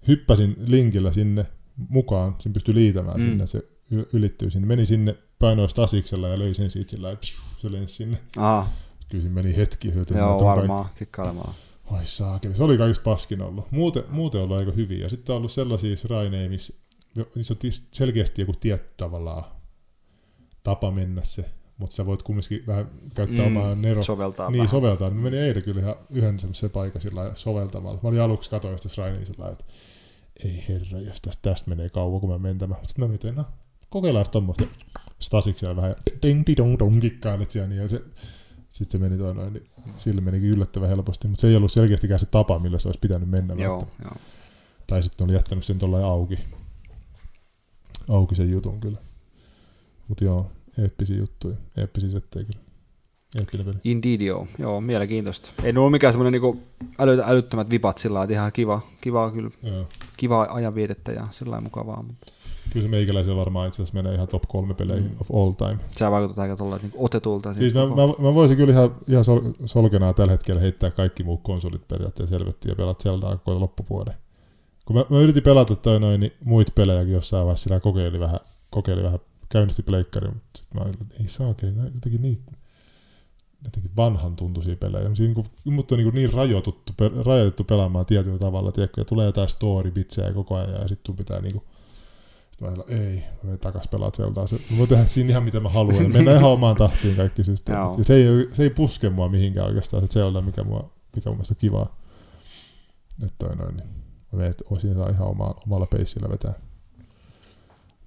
Hyppäsin linkillä sinne mukaan, sen pystyi liitämään Mm. sinne, se ylittyy sinne. Meni sinne painoin stasiksella ja löi sen siitä sillä että se lensi sinne. Aha, Kyllä siinä meni hetki. mä joo, varmaan, kikkailemalla. Oi saakeli, se oli kaikista paskin ollut. Muuten, muuten ollut aika hyviä. Ja sitten on ollut sellaisia shraineja, missä niissä on selkeästi joku tietty tavallaan tapa mennä se, mutta sä voit kumminkin vähän käyttää Mm, omaa nero... Soveltaa Niin, vähän. soveltaa. Mä menin eilen kyllä ihan yhden semmoisen paikan sillä soveltamalla. Mä olin aluksi katoin sitä shraineja sillä että ei herra, jos tästä, tästä menee kauan, kun mä menen tämä. Sitten mä mietin, no, kokeillaan tommoista stasiksella vähän ding di dong dong kikkailet siellä, niin ja se, sitten se meni toi noin, niin sille menikin yllättävän helposti, mutta se ei ollut selkeästikään se tapa, millä se olisi pitänyt mennä. Joo, joo. Tai sitten oli jättänyt sen tuolla auki. Auki sen jutun kyllä. Mutta joo, eeppisiä juttuja. Eeppisiä settejä kyllä. Eeppinen peli. Indeed, joo. joo, mielenkiintoista. Ei ollut mikään semmoinen niinku äly, älyttömät vipat sillä lailla, että ihan kiva, kiva, kyllä, Joo. Kiva ajanvietettä ja sillä mukavaa, mutta Kyllä se meikäläisellä varmaan itse asiassa menee ihan top kolme peleihin Mm. of all time. se vaikuttaa aika tuolla niinku otetulta. Siis mä, mä, mä, voisin kyllä ihan, ihan sol, solkenaa tällä hetkellä heittää kaikki muut konsolit periaatteessa helvettiin ja pelata Zeldaa koko loppuvuoden. Kun mä, mä yritin pelata toi noin, niin muita pelejäkin jossain vaiheessa, sillä kokeili vähän, kokeili vähän käynnisti pleikkari, mutta sitten mä olin, että ei saakeli, jotenkin niin jotenkin vanhan tuntuisia pelejä. Niin kuin, mutta on niin, niin rajoitettu, rajoitettu pelaamaan tietyllä tavalla, tiedätkö, ja tulee jotain story bitsejä koko ajan, ja sitten sun pitää niinku sitten mä ajattelin, ei, mä menen takas pelaa Zeldaa. Se, mä voin tehdä siinä ihan mitä mä haluan. Ja mennään ihan omaan tahtiin kaikki systeemit. Ja se ei, se ei puske mua mihinkään oikeastaan se Zelda, mikä, mua, mikä mun mielestä on kivaa. Että toi noin, niin mä veet, osin saa ihan oma, omalla peissillä vetää.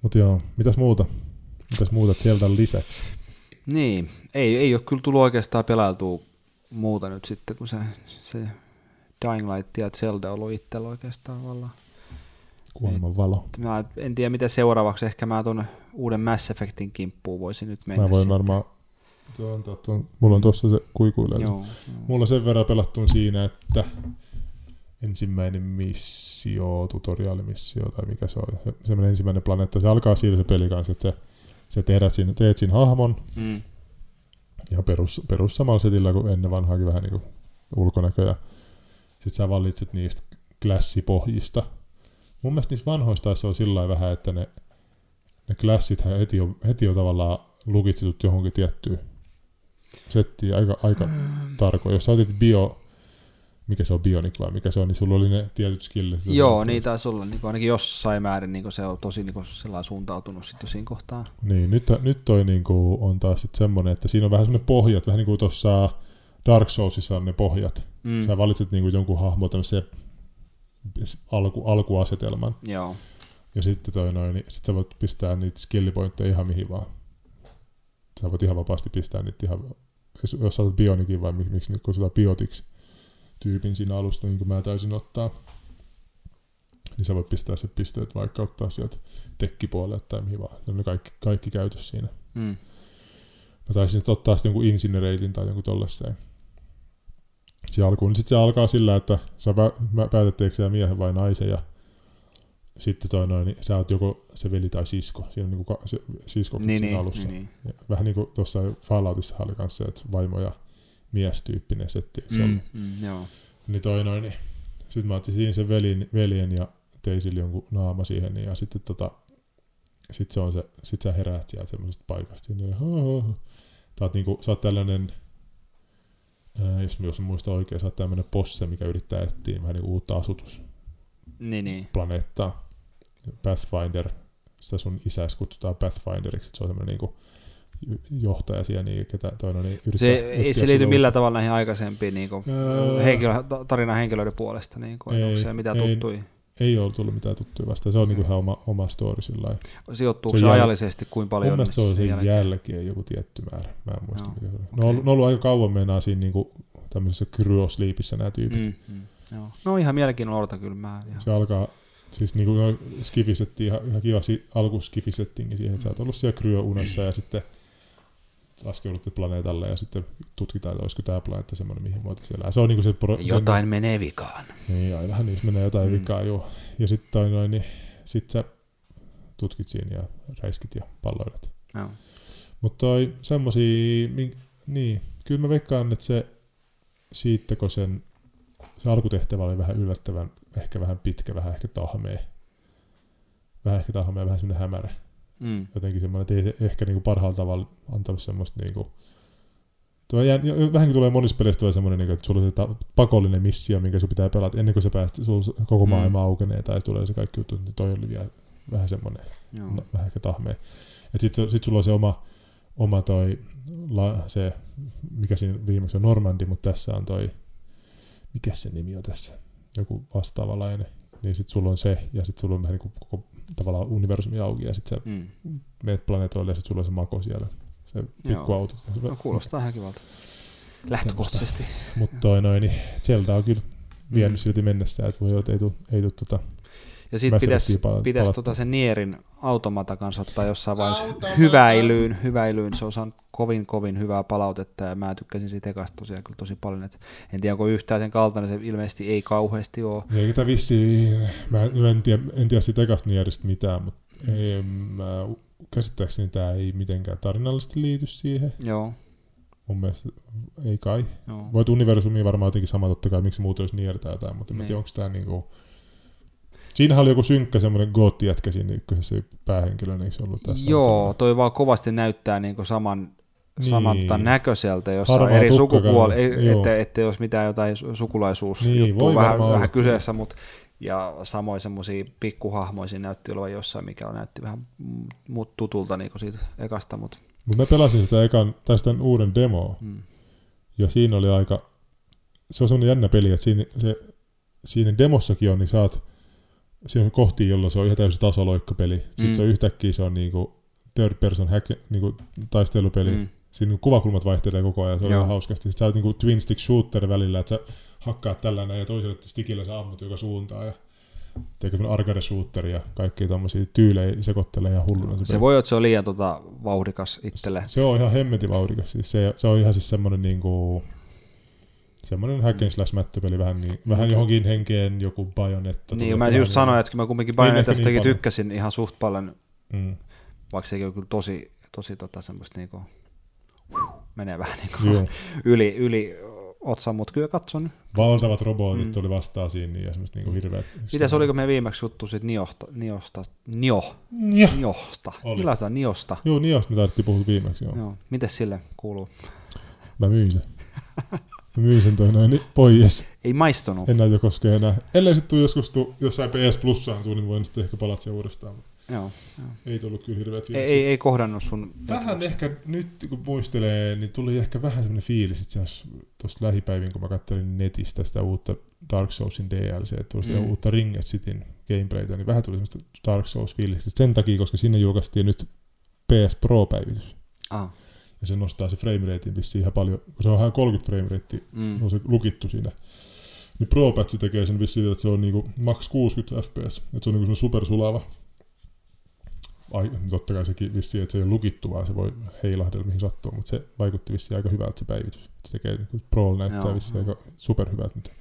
Mutta joo, mitäs muuta? Mitäs muuta sieltä lisäksi? Niin, ei, ei ole kyllä tullut oikeastaan pelailtua muuta nyt sitten, kun se, se Dying Light ja Zelda on ollut itsellä oikeastaan vallan. Kuoleman valo. Mä en tiedä mitä seuraavaksi, ehkä mä tuon uuden Mass Effectin kimppuun voisin nyt mennä. Mä voin sitten. varmaan, tuon, tuon, mulla on tuossa se joo. Mulla on sen verran pelattu siinä, että ensimmäinen missio, tutoriaalimissio tai mikä se on, se, semmoinen ensimmäinen planeetta, se alkaa siinä se peli kanssa, että se, se teet, siinä, teet siinä hahmon, Mm. ihan perus, perus samalla setillä kuin ennen vanhaakin vähän niin kuin ulkonäkö ja sit sä valitset niistä klassipohjista. Mun mielestä niissä vanhoissa se on sillä vähän, että ne, ne klassit heti on, heti on tavallaan lukitsetut johonkin tiettyyn settiin aika, aika tarkoin. Jos sä otit bio, mikä se on Bionic vai mikä se on, niin sulla oli ne tietyt skillit. Joo, niin taisi olla niin ainakin jossain määrin niin se on tosi niin sellainen suuntautunut sitten siinä kohtaa. Niin, nyt, nyt toi niinku on taas sit semmonen, että siinä on vähän semmoinen pohjat, vähän niin kuin tuossa Dark Soulsissa on ne pohjat. Mm. Sä valitset niinku jonkun hahmon tämmöisen alku, alkuasetelman. Joo, Ja sitten toi noin, niin sit sä voit pistää niitä skillipointteja ihan mihin vaan. Sä voit ihan vapaasti pistää niitä ihan, jos sä otat bionikin vai mik- miksi nyt kutsutaan biotiksi tyypin siinä alusta, niin kuin mä taisin ottaa. Niin sä voit pistää se pisteet vaikka ottaa sieltä tekkipuolelle tai mihin vaan. Ne on ne kaikki, kaikki käytössä siinä. mm. Mä taisin sitten ottaa sitten jonkun Incinereitin tai jonkun tollaiseen. Se alkuun, niin sitten se alkaa sillä, että sä mä päätät, teekö sä miehen vai naisen, ja sitten toi noin, niin sä oot joko se veli tai sisko. Siinä on niinku ka- se sisko niin, siinä niin, alussa. niin, niin. Ja Vähän niin kuin tuossa Falloutissa oli kanssa se, että vaimo ja mies tyyppinen setti, eikö se Mm, mm, joo. Niin toi noin, niin sitten mä otin siinä sen velin, veljen ja tein sille jonkun naama siihen, niin ja sitten tota, sit se on se, sit sä heräät sieltä semmoisesta paikasta, niin. Sä oot, niinku, sä oot tällainen, ää, jos, jos mä muistan oikein, sä oot tämmönen posse, mikä yrittää etsiä vähän niinku uutta Niin, niin. asutusplaneettaa. Pathfinder, sitä sun isäis kutsutaan Pathfinderiksi, että se on semmoinen niinku johtaja siellä, niin, ketä toinen niin yrittää Se ei se liity millään tavalla näihin aikaisempiin niin kuin, Öö. henkilö, tarinan henkilöiden puolesta, niin kuin, Ei, onko se mitään ei. tuttui? ei ole tullut mitään tuttuja vastaan. Se on niinku Okei. ihan oma, oma story sillä lailla. Sijoittuuko Se se, jäl- ajallisesti kuin paljon? Mun mielestä se on sen jälkeen? jälkeen joku tietty määrä. Mä en muista Joo, mikä se oli. Ne okei. on, ollut, ne on ollut aika kauan meinaa siinä niinku tämmöisessä kryosliipissä nämä tyypit. Mm. Mm, mm, joo. No ihan mielenkiinnolla odotan kyllä mä. Ihan. Se alkaa, siis niinku no, skifisetti, ihan, ihan kiva si, alkuskifisettinkin siihen, että sä oot ollut siellä kryounessa ja sitten laskeuduttu planeetalle ja sitten tutkitaan, että olisiko tämä planeetta semmoinen, mihin voitaisiin elää. Se on niinku se... Pro, Jotain menee vikaan. Se, niin, ainahan niissä menee jotain Mm. mm. vikaa, joo. Ja sitten noin, niin sit sä tutkit siinä ja räiskit ja palloilet. Joo. Mutta toi semmosia, niin, kyllä mä veikkaan, että se siitä, kun sen, se alkutehtävä oli vähän yllättävän, ehkä vähän pitkä, vähän ehkä tahmea. Vähän ehkä tahmea, vähän semmoinen hämärä. Mm. Jotenkin semmoinen, että ei se ehkä niinku parhaalla tavalla antanut semmoista niinku, Tuo jää, vähän kuin tulee monissa peleissä tulee semmoinen, niinku, että sulla on se ta- pakollinen missio, minkä sun pitää pelata ennen kuin sä pääset, sulla koko Mm. maailma aukenee tai tulee se kaikki juttu, niin toi oli vielä vähän semmoinen Joo. no, vähän ehkä tahmea. Sitten sit sulla on se oma, oma toi, la, se, mikä siinä viimeksi on Normandi, mutta tässä on toi, mikä se nimi on tässä, joku vastaavanlainen. Niin sitten sulla on se, ja sitten sulla on vähän niin kuin koko tavallaan universumi auki, ja sitten sä Mm. meet planeetoille, ja sitten sulla on se mako siellä, se pikkuauto. No, kuulostaa ihan kivalta. Lähtökohtaisesti. Mutta toi noin, niin Zelda on kyllä vienyt Mm. silti mennessä, että voi olla, että ei tule ei tuu tota, Ja sitten pitäisi pitäis tota sen Nierin automata kanssa ottaa jossain vaiheessa hyväilyyn, hyväilyyn. Se on saanut kovin, kovin hyvää palautetta ja mä tykkäsin siitä ekasta tosiaan kyllä tosi paljon. Et en tiedä, onko yhtään sen kaltainen, se ilmeisesti ei kauheasti ole. Eikä tämä vissiin, mä en, en, tiedä, en tiedä siitä ekasta Nieristä mitään, mutta ei, mä, käsittääkseni tämä ei mitenkään tarinallisesti liity siihen. Joo, Mun mielestä ei kai. joo. Voit universumia varmaan jotenkin sama totta kai, miksi muut olisi Nier tai jotain, mutta en Niin. tiedä, onko tämä niinku... Siinähän oli joku synkkä semmoinen gootti-jätkä siinä ykkösessä päähenkilönä, eikö se ollut tässä? Joo, toi vaan kovasti näyttää niinku saman, Niin. samalta näköiseltä jossain Harmaa eri sukupuoli, ettei ette olisi mitään jotain su- sukulaisuus Niin, voi vähän, vähän olla kyseessä, mutta ja samoin semmoisia pikkuhahmoja siinä näytti olevan jossain, mikä näytti vähän mut tutulta niin siitä ekasta, mutta Mutta mä pelasin sitä ekan, tai sitä uuden demoa, mm. ja siinä oli aika... Se on semmoinen jännä peli, että siinä se siinä demossakin on, niin saat, siinä on kohti, jolloin se on ihan täysin tasoloikkapeli. Sitten Mm. se on yhtäkkiä se on niinku third person hack, niinku taistelupeli. Mm. Siinä niinku kuvakulmat vaihtelee koko ajan, se on ihan hauskasti. Sitten sä oot niinku twin stick shooter välillä, että sä hakkaat tällainen ja toiselle stickillä sä ammut joka suuntaan. Ja semmoinen arcade shooter ja kaikki tommosia tyylejä sekoittelee ja hulluna. Se peli. voi olla, että se on liian tota, vauhdikas itselle. Se on ihan hemmetin vauhdikas. Siis se, se, on ihan siis semmoinen niinku, semmoinen hack and slash mättöpeli vähän, niin, vähän johonkin henkeen joku bajonetta. Niin, mä just sanoin, että mä kumminkin Ei Bayonettastakin ehkä niin tykkäsin ihan suht paljon, Mm, vaikka sekin on kyllä tosi, tosi tota, semmoista niinku, menee vähän niinku yli, yli otsan, mutta kyllä katson. Valtavat robotit Mm. tuli vastaan siinä ja semmoista niinku hirveät. Mitäs oliko me viimeksi juttu siitä Niosta, Niosta, Nio. Niosta, Oli. Millaista Niosta? Joo, Niosta me taidettiin puhua viimeksi, joo. Joo. Mites sille kuuluu? Mä myin sen. Mä myin sen toi noin niin pois. Ei maistunut. En näitä koskee enää. Ellei sitten joskus tuu, jossain PS Plussaan tuu, niin voin sitten ehkä palata sen uudestaan. Mutta Joo. ei tullut kyllä hirveät fiilikset. ei, ei kohdannut sun... Vähän ehkä nyt kun muistelee, niin tuli ehkä vähän semmoinen fiilis itse asiassa tuosta lähipäivin, kun mä katselin netistä sitä uutta Dark Soulsin DLC, tuosta Mm. mm. uutta Ring It Cityn gameplaytä, niin vähän tuli semmoista Dark Souls fiilistä. Sen takia, koska sinne julkaistiin nyt PS Pro-päivitys. Ah. Ja se nostaa se frame ratein vissiin ihan paljon, kun se on ihan 30 frame rate, Mm. se on se lukittu siinä. Niin Pro Patch tekee sen vissiin, että se on niinku max 60 fps, että se on niinku supersulava. Ai, totta kai sekin vissiin, että se ei ole lukittu, vaan se voi heilahdella mihin sattuu, mutta se vaikutti vissiin aika hyvältä se päivitys. Se tekee, niinku, Pro näyttää Joo, vissiin aika superhyvältä nyt.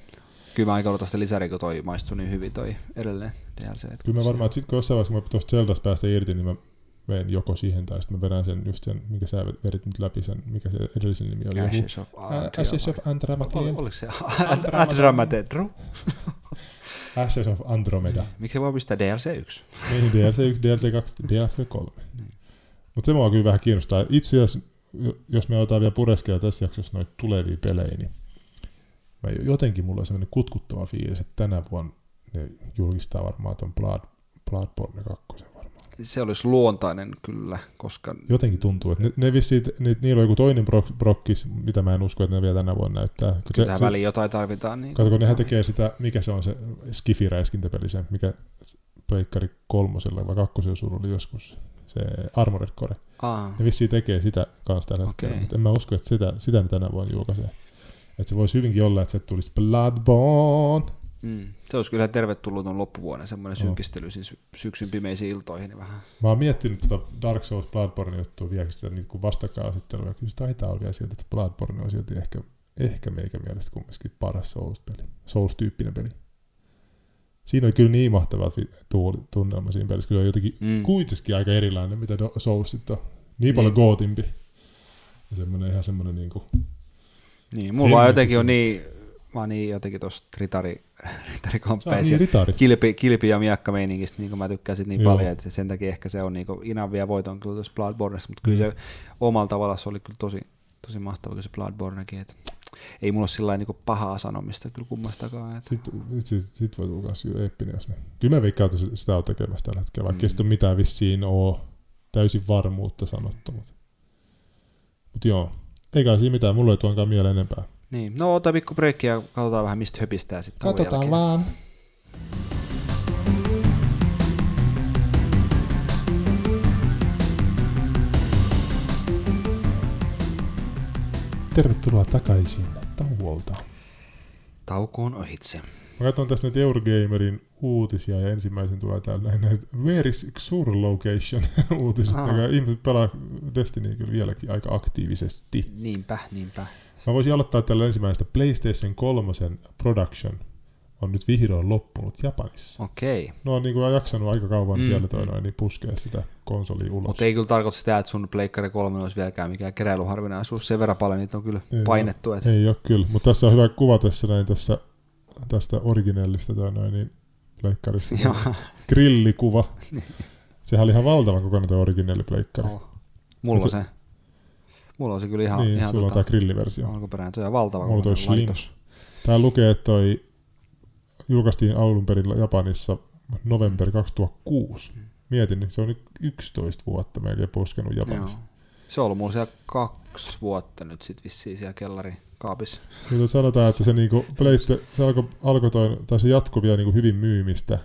Kyllä mä aika odotan sitä lisäriä, kun toi maistui niin hyvin toi edelleen DLC. Kyllä mä varmaan, että sitten kun jossain vaiheessa, kun mä tuosta Zeldasta päästä irti, niin mä menen joko siihen tai sitten mä vedän sen just sen, mikä sä verit nyt läpi sen, mikä se edellisen nimi oli. Ashes of Ashes Andromeda. oliko se Andromeda. Andromeda? Ashes of Andromeda. Miksi se voi pistää DLC 1? Niin, DLC 1, DLC 2, DLC 3. Mutta se mua kyllä vähän kiinnostaa. Itse asiassa, jo- jos me otetaan vielä pureskella tässä jaksossa noita tulevia pelejä, niin mä jotenkin mulla on sellainen kutkuttava fiilis, että tänä vuonna ne julkistaa varmaan ton Blood, Bloodborne 2 varmaan. Se olisi luontainen kyllä, koska Jotenkin tuntuu, että ne, ne vissiin, ne, niillä on joku toinen brok- brokkis, mitä mä en usko, että ne vielä tänä vuonna näyttää. Kun se, väliin jotain tarvitaan. Niin Kato, kun nehän tekee sitä, mikä se on se Skifi-räiskintäpeli, se, mikä Pleikkari kolmosella vai kakkosella sulla oli joskus, se Armored Core. Aa, Ne vissiin tekee sitä kanssa tällä hetkellä, Okei. mutta en mä usko, että sitä, sitä ne tänä vuonna julkaisee. Että se voisi hyvinkin olla, että se tulisi Bloodborne. Mm. Se olisi kyllä tervetullut on loppuvuoden semmoinen Joo. synkistely siis syksyn pimeisiin iltoihin. Niin vähän. Mä oon miettinyt tota Dark Souls Bloodborne juttua vielä sitä niin kuin vastakkainasettelua, ja kyllä se taitaa olla vielä sieltä, että Bloodborne on silti ehkä, ehkä meikä mielestä kumminkin paras Souls-peli, Souls-tyyppinen peli. Siinä oli kyllä niin mahtava tuuli- tunnelma siinä pelissä, kyllä on jotenkin Mm. kuitenkin aika erilainen, mitä Soulsit on. Niin paljon Niin. gootimpi. Ja semmoinen ihan semmoinen Niin, mulla vaan Henki jotenkin on niin, mä niin jotenkin tosta ritari, ritarikomppeissa niin ritari. kilpi, kilpi ja miakka meiningistä, niin kuin mä tykkään sit niin Joo. paljon, että sen takia ehkä se on niin Inan vielä voiton kyllä tuossa Bloodborneissa, mutta kyllä Mm. se omalla tavallaan se oli kyllä tosi, tosi mahtava kyllä se Bloodbornekin, että ei mulla ole sillä niin pahaa sanomista kyllä kummastakaan. Että. Sitten sit, sit voi tulla kyllä eeppinen, jos ne... Kyllä mä veikkaan, että sitä on tekemässä tällä hetkellä, vaikka Mm. ei mitään vissiin ole täysin varmuutta sanottu. Mutta mut joo, eikä siinä mitään, mulla ei tuonkaan mieleen enempää. Niin, no ota pikku breikki ja katsotaan vähän mistä höpistää sitten. Katsotaan vaan. Tervetuloa takaisin tauolta. Tauko on ohitse. Mä katson tässä nyt Eurogamerin uutisia ja ensimmäisen tulee täällä näin näitä Where is Xur Location uutiset. Ah. Ihmiset pelaa Destiny kyllä vieläkin aika aktiivisesti. Niinpä, niinpä. Mä voisin aloittaa tällä ensimmäistä PlayStation 3 production on nyt vihdoin loppunut Japanissa. Okei. No on niin kuin jaksanut aika kauan Mm, siellä toi mm. noin, niin puskea sitä konsolia ulos. Mutta ei kyllä tarkoita sitä, että sun Pleikkari 3 olisi vieläkään mikään keräilyharvinaisuus. Sen verran paljon niitä on kyllä Ei painettu. Että... Ei ole kyllä, mutta tässä on hyvä kuva tässä näin tässä, tästä originellista toi noin, niin pleikkarista. Joo. Grillikuva. Sehän oli ihan valtavan kokoinen tuo originelli pleikkari. Oh. Mulla Se- se. Mulla on se kyllä ihan, niin, ihan sulla on tota, tämä grilliversio. alkuperäinen. Tuo on valtava Mulla on toi Slim. Tää lukee, että toi julkaistiin alun perin Japanissa november 2006. Mietin nyt, se on nyt 11 vuotta melkein puskenut Japanissa. Joo. Se on ollut mulla siellä kaksi vuotta nyt sit vissiin siellä kellari, kaapissa. Mutta sanotaan, että se, niinku, pleitte, se alkoi, alko toi, tai se jatkoi vielä niinku hyvin myymistä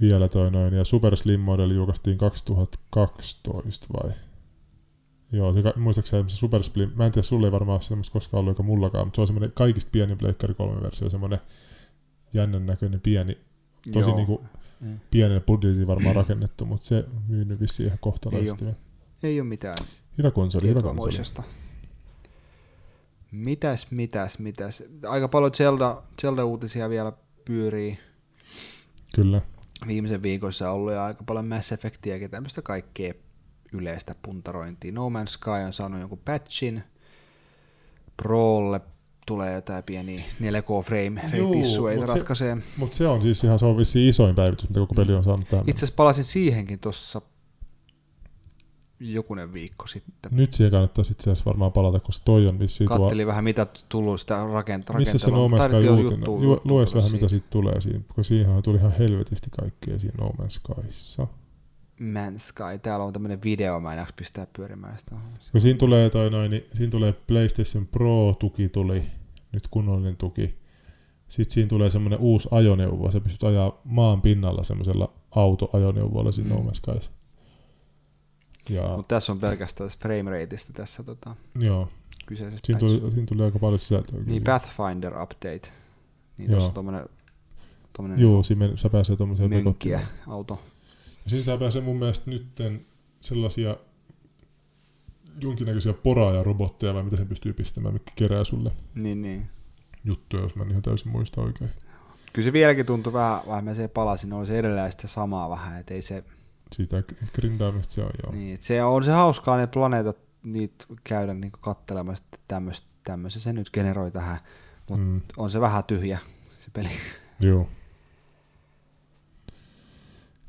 vielä toi noin, ja Super Slim Model julkaistiin 2012 vai? Joo, se, muistaakseni se Super Slim, mä en tiedä, sulle ei varmaan semmoista koskaan ollut, eikä mullakaan, mutta se on semmoinen kaikista pienin Pleikkari 3 versio, semmoinen jännän näköinen pieni, tosi Joo. niinku Mm. pienen budjetin varmaan rakennettu, mutta se myynyt vissiin ihan kohtalaisesti. Ei ole mitään Hyvä konsoli, hyvä konsoli. Mitäs, mitäs, mitäs. Aika paljon Zelda, Zelda-uutisia vielä pyörii. Kyllä. Viimeisen viikossa on ollut ja aika paljon Mass Effectiäkin, tämmöistä kaikkea yleistä puntarointia. No Man's Sky on saanut jonkun patchin. Prolle tulee jotain pieniä 4K frame Juu, rate issueita mut se- ratkaisee. Mutta se on siis ihan, se on vissiin isoin päivitys, mitä koko peli on saanut tähän. Itse asiassa palasin siihenkin tuossa jokunen viikko sitten. Nyt siihen kannattaisi itse asiassa varmaan palata, koska toi on vissiin tuo... Kattelin vähän mitä tullut sitä rakent- Missä se No. Man's Sky juttu- Ju, juttu lues vähän, mitä siitä. siitä tulee siinä, koska siihen tuli ihan helvetisti kaikkea siinä No Man's Skyssa. Man's Sky. Täällä on tämmönen video, mä en pistää pyörimään sitä. Kun siinä tulee toi noin, niin siinä tulee PlayStation Pro-tuki tuli, nyt kunnollinen tuki. Sitten siinä tulee semmoinen uusi ajoneuvo, se pystyt ajaa maan pinnalla semmoisella autoajoneuvolla siinä Mm. No Man's Skyssa. Ja Mutta tässä on pelkästään tästä frame rateista tässä tota, joo, kyseisessä siinä tuli, siinä tuli aika paljon sisältöä. Niin. Pathfinder update. Niin Joo. tuossa on tommonen, tommonen Joo, siinä sä pääsee vekottimaan. auto. Siitä pääsee mun mielestä nytten sellaisia jonkinnäköisiä poraajarobotteja, vai mitä sen pystyy pistämään, mikä kerää sulle Niin, niin. juttuja, jos mä en ihan täysin muista oikein. Kyllä se vieläkin tuntui vähän, vähän mä se palasin, oli se edelleen sitä samaa vähän, että ei se, Siitä grindaamista se on joo. niin, että se on se hauskaa ne planeetat, niitä käydä niin katselemaan sitten tämmöistä, tämmöistä se nyt generoi tähän, mut Mm, on se vähän tyhjä se peli. joo.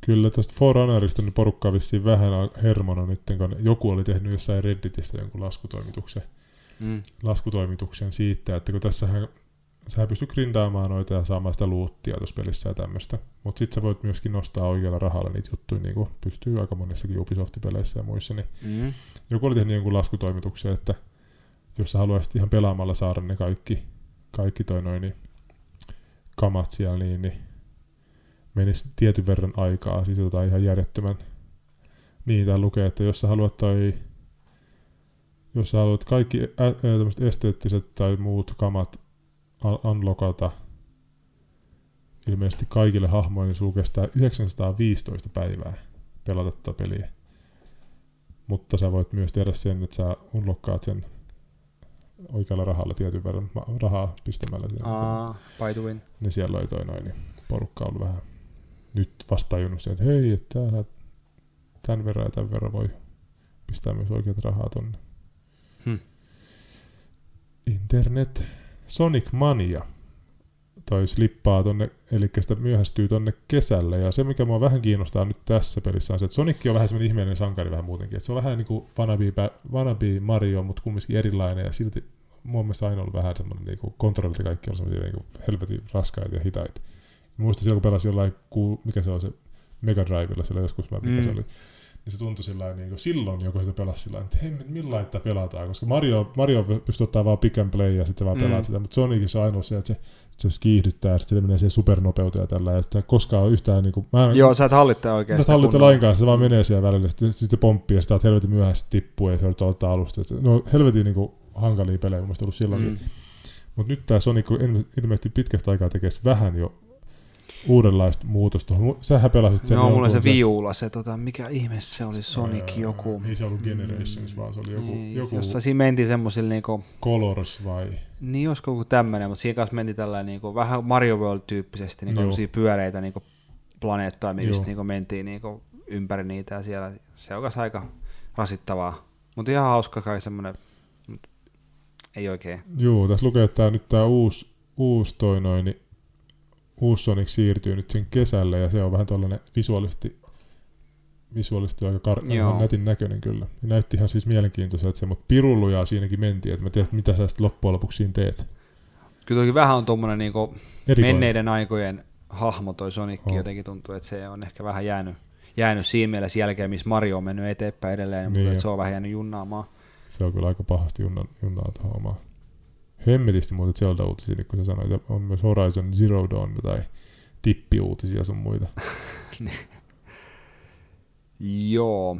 Kyllä tästä Forerunnerista niin porukkaa vissiin vähän hermona nyt, kun joku oli tehnyt jossain Redditistä jonkun laskutoimituksen, Mm. laskutoimituksen siitä, että kun tässähän sä pystyt grindaamaan noita ja saamaan sitä luuttia tuossa pelissä ja tämmöistä. Mutta sit sä voit myöskin nostaa oikealla rahalla niitä juttuja, niin kuin pystyy aika monissakin Ubisoft-peleissä ja muissa. Niin Mm. joku oli tehnyt jonkun laskutoimituksen, että jos sä haluaisit ihan pelaamalla saada ne kaikki, kaikki toi noin, niin kamat siellä, niin, niin menisi tietyn verran aikaa, siis jotain ihan järjettömän. Niin, tää lukee, että jos sä haluat toi, jos sä haluat kaikki ä, tämmöset esteettiset tai muut kamat un- unlockata ilmeisesti kaikille hahmoille, niin sulla kestää 915 päivää pelata tätä peliä. Mutta sä voit myös tehdä sen, että sä unlockkaat sen oikealla rahalla tietyn verran rahaa pistämällä. Aa, by the win. Niin siellä oli toi noin, niin porukka on ollut vähän nyt vasta tajunnut sen, että hei, että täällä tämän verran ja tämän verran voi pistää myös oikeat rahaa tonne. Hmm. Internet. Sonic Mania toi slippaa tonne, eli sitä myöhästyy tonne kesälle, ja se mikä mua vähän kiinnostaa nyt tässä pelissä on se, että Sonic on vähän semmoinen ihmeellinen sankari vähän muutenkin, että se on vähän niinku wannabe, pä- wannabe Mario, mutta kumminkin erilainen, ja silti mun mielestä aina ollut vähän semmoinen niinku kontrollit ja kaikki on semmoisia niinku helvetin raskaita ja hitaita. Muistan silloin, kun pelasin jollain, ku, mikä se on se Mega Drivella, siellä joskus, mä, mikä Mm. se oli, niin se tuntui sillä niin kuin silloin, joko sitä pelasi sillä että hei, millä tätä pelataan, koska Mario, Mario pystyy ottaa vaan pick and play ja sitten vaan Mm. pelaat sitä, mutta Sonicin se on ainoa se, että se, se skiihdyttää ja sitten se menee siihen supernopeuteen ja tällä, ja sitä koskaan ole yhtään niin kuin, mä en, Joo, sä et hallitta oikein. Sitä hallitte kunnolla. lainkaan, se vaan menee siellä välillä, sitten, sitten se pomppii ja sitä oot helvetin myöhässä tippuu ja se on ottaa alusta. Et No helvetin niin kuin, hankalia pelejä mun mielestä ollut silloinkin. Mm. Mm. Mutta nyt tämä Sonic ilmeisesti pitkästä aikaa tekee vähän jo uudenlaista muutosta. Sähän pelasit sen No, mulla se viula, se tota, mikä ihme se oli, Sonic Ää, joku. Ei se ollut Generations, vaan se oli joku, Niin, joku Jossa siinä mentiin semmosilla niinku, Colors vai... niin olisiko joku tämmönen, mutta siinä kanssa mentiin tällä niinku, vähän Mario World-tyyppisesti, niinku semmosia pyöreitä niinku planeettoja, mistä niinku mentiin niinku ympäri niitä ja siellä se on aika rasittavaa. Mutta ihan hauska kai semmonen, mut ei oikein. Joo, tässä lukee, että tää, nyt tämä uusi, uusi toi noin, niin uusi Sonic siirtyy nyt sen kesälle ja se on vähän tällainen visuaalisesti visuaalisesti aika kar- ihan nätin näköinen kyllä. Ja näytti ihan siis mielenkiintoiselta se, mutta pirulluja siinäkin mentiin, että mä tiedän, mitä sä sitten loppujen lopuksi siinä teet. Kyllä toki vähän on niinku Erikoinen. menneiden aikojen hahmo toi Sonic On. jotenkin tuntuu, että se on ehkä vähän jäänyt, jäänyt siinä mielessä jälkeen, missä Mario on mennyt eteenpäin edelleen, Niin mutta se on vähän jäänyt junnaamaan. Se on kyllä aika pahasti junna, junnaa tuohon omaan. Hemmetisti muuten Zelda-uutisia, niin kun sä sanoit, että on myös Horizon Zero Dawn tai tippiuutisia sun muita. Joo.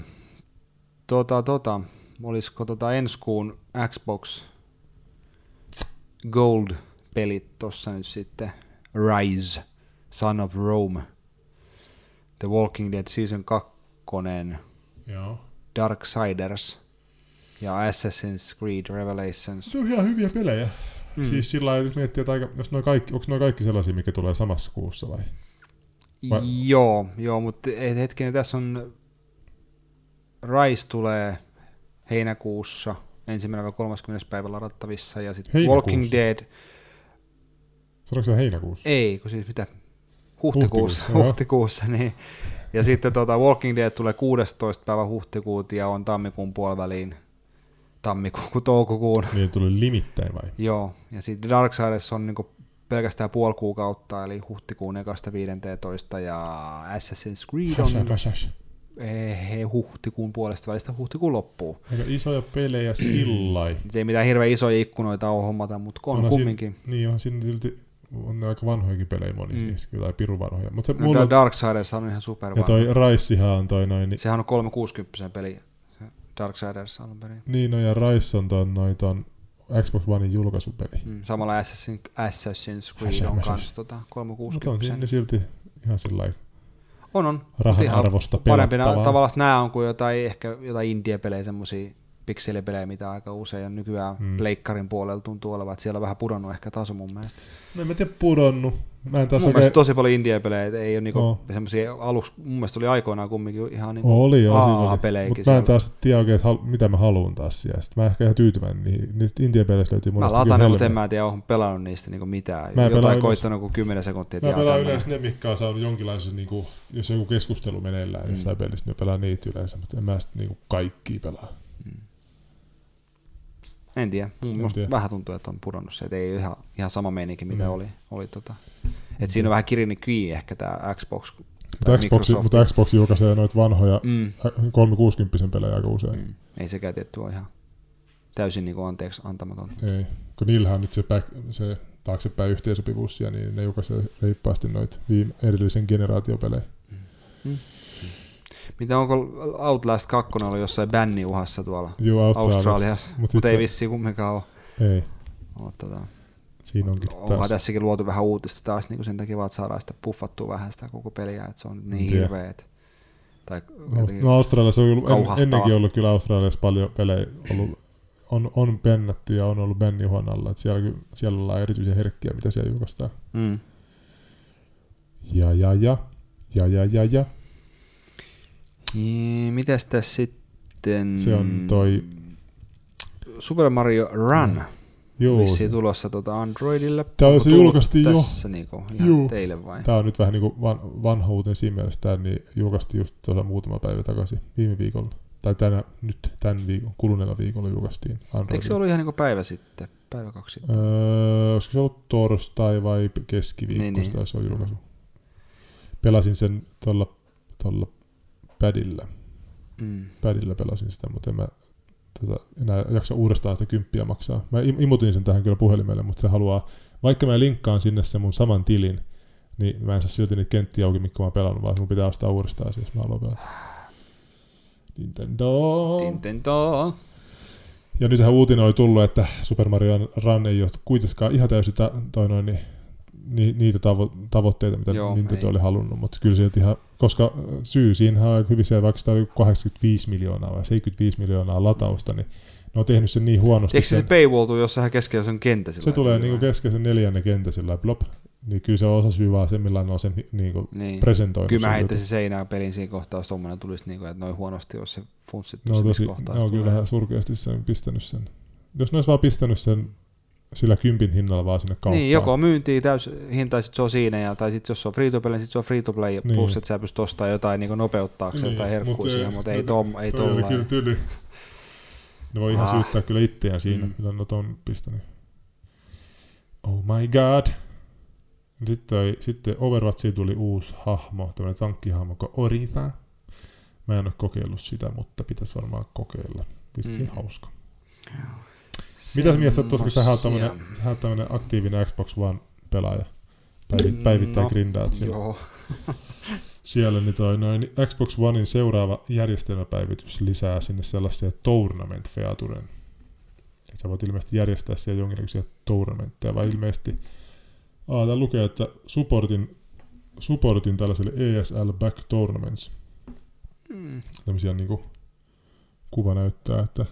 Tota, tota, olisiko tota ensi kuun Xbox Gold-pelit tossa nyt sitten Rise, Son of Rome, The Walking Dead Season 2, Joo. Darksiders ja Assassin's Creed Revelations. Se on ihan hyviä pelejä. Mm. Siis sillä lailla, jos miettii, että aika, jos noi kaikki, onko noin kaikki sellaisia, mikä tulee samassa kuussa vai? vai- Joo, joo, mutta hetkinen, tässä on Rise tulee heinäkuussa, ensimmäinen vai 30. päivä ladattavissa, ja sitten? Walking Dead, Sanoiko se heinäkuussa? ei, kun siis mitä, huhtikuussa, Huhtikuussa, huhtikuussa, niin. Ja sitten tota, Walking Dead tulee 16. päivä huhtikuuta ja on tammikuun puoliväliin, tammikuun, toukokuun. Niin tuli limittäin vai? Joo, ja sitten Darksiders on niinku pelkästään puoli kuukautta, eli huhtikuun 1.15. ja Assassin's Creed on Häs, häs, häs. eh, huhtikuun puolesta välistä huhtikuun loppuun. Aika isoja pelejä sillai. Nyt ei mitään hirveän isoja ikkunoita ole hommata, mutta on Onhan kumminkin. Siinä, niin on siinä silti, on ne aika vanhojakin pelejä moni Mm. niistä, kyllä, tai pirun vanhoja. Mutta se No, mulla, Darksiders on ihan super ja toi Raissihan on toi noin, niin, Sehän on 360 peli, se Darksiders alun perin. niin no ja Rais on ton Xbox Onein julkaisupeli. Mm, samalla Assassin, Assassin's Creed on kans tota Mutta on 360. silti ihan sillä On, on. rahan ihan arvosta Parempi nä- pelattavaa. tavallaan nämä on kuin jotain, ehkä jotain indie-pelejä, semmosia pikselipelejä, mitä aika usein on nykyään. Mm. pleikkarin puolella tuntuu olevan, että siellä on vähän pudonnut ehkä taso mun mielestä. No en mä tiedä pudonnut. Mä en taas mun oikein... tosi paljon indie-pelejä, että ei ole niinku Oo. semmosia aluksi, mun mielestä oli aikoinaan kumminkin ihan niinku Oli, joo. AA-pelejäkin Mutta mä en taas tiedä oikein, että hal- mitä mä haluan taas siellä. Sitten mä ehkä ihan tyytyväinen niihin. Niistä Intia-peleistä löytyy Mä monesti latan ne, mutta en mä tiedä, onko pelannut niistä niinku mitään. Mä en Jotain yleensä. koittanut kuin 10 sekuntia. Mä pelaan yleensä ne, mitkä on saanut jonkinlaisen, niinku, jos joku keskustelu meneillään Mm. jossain pelissä, niin mä pelaan niitä yleensä, mutta en mä sitten niinku kaikkia pelaa. En tiedä. En tiedä. vähän tuntuu, että on pudonnut se, että ei ihan, ihan sama meininki, mitä Mm. oli. oli tota. Et siinä on vähän kirini kiinni ehkä tämä Xbox. Mutta Xbox, mutta Xbox julkaisee noita vanhoja Mm. 360 pelejä aika usein. Mm. Ei sekään tietty ole ihan täysin niin anteeksi antamaton. Ei, kun niillähän on nyt se, back, se taaksepäin yhteensopivuus siellä, niin ne julkaisee reippaasti noita viime edellisen generaatiopelejä. Mitä onko Outlast 2 ollut jossain bänniuhassa tuolla Joo, Australiassa. Australiassa, Mut mutta sit ei se- vissiin kumminkaan ole. Ei, ole tota, siinä onkin onhan taas. tässäkin luotu vähän uutista taas niin sen takia että saadaan sitä puffattua vähän sitä koko peliä, että se on niin hirveä. että- Tai No, no Australiassa on ollut, en, ennenkin ollut kyllä Australiassa paljon pelejä ollut, on, on bännätty ja on ollut bänniuhan alla, että siellä, siellä ollaan erityisen herkkiä, mitä siellä julkaistaan. mm. Ja, ja, ja, ja, ja, ja, ja. Niin, Mitäs tässä sitten? Se on toi- Super Mario Run. Mm. Joo, Vissiin tulossa tuota Androidille. Tää Onko se julkaistiin jo. tässä Niinku, ihan Juu. teille vai? Tämä on nyt vähän niin kuin van, vanha uutinen siinä mielessä, tämä niin julkaistiin just tuossa muutama päivä takaisin, viime viikolla. Tai tänä, nyt tämän viikon, kuluneella viikolla julkaistiin Eikö se ollut ihan niinku päivä sitten? Päivä kaksi sitten? Öö, olisiko se ollut torstai vai keskiviikko, Niin, niin, se on julkaisu. Pelasin sen tuolla, tuolla padilla. Mm. Padilla pelasin sitä, mutta en mä tota, enää jaksa uudestaan sitä kymppiä maksaa. Mä im- imutin sen tähän kyllä puhelimelle, mutta se haluaa, vaikka mä linkkaan sinne sen mun saman tilin, niin mä en saa silti niitä kenttiä auki, mitkä mä oon pelannut, vaan mun pitää ostaa uudestaan se, jos mä haluan pelata. Nintendo. Nintendo. Ja nythän uutinen oli tullut, että Super Mario Run ei ole kuitenkaan ihan täysin ta- toi noin, niin, ni, niitä tavo- tavoitteita, mitä Joo, Nintendo ei. oli halunnut, mutta kyllä sieltä ihan, koska syy siinä on hyvin se, vaikka sitä oli 85 miljoonaa vai 75 miljoonaa latausta, niin ne on tehnyt sen niin huonosti. Eikö se sen, paywall tuu jossain keskellä sen sillä se tulee niinku keskeisen neljännen kenttä sillä blop. Niin kyllä se on osa syy vaan se, millä ne on sen niinku Niin. presentoinut. Kyllä mä heittäisin seinään pelin siinä kohtaa, jos tommonen tulisi, niinku, että noin huonosti olisi se funtsittu siinä tosi, ne on kyllä vähän surkeasti sen pistänyt sen. Jos ne olisi vaan pistänyt sen sillä kympin hinnalla vaan sinne kauppaan. Niin, joko myyntiin täys hinta, sit se on siinä, ja, tai sitten jos se on free to play, niin sit se on free to play, Niin. plus että sä pystyt ostamaan jotain niin nopeuttaakseen niin, tai herkkuisia, mutta ei, tom, ei toi oli kyllä tyli. Ne voi ihan Ah. syyttää kyllä itseään siinä, Mm. millä ne on pistänyt. Oh my god. Sitten, toi, sitten Overwatchiin tuli uusi hahmo, tämmöinen tankkihahmo kuin Orisa. Mä en ole kokeillut sitä, mutta pitäisi varmaan kokeilla. Vissiin Mm. hauska. Mitä sä mietit, koska sä oot tämmönen, sä oot tämmönen aktiivinen Xbox One-pelaaja? Päivi, päivittäin No, grindaat siellä. Joo. siellä niin toi noin Xbox Onein seuraava järjestelmäpäivitys lisää sinne sellaisia tournament featuren. Et sä voit ilmeisesti järjestää siellä jonkinlaisia tournamentteja, vai ilmeisesti Aa, tää lukee, että supportin, supportin tällaiselle ESL Back Tournaments. Mm. Tämmöisiä niinku kuva näyttää, että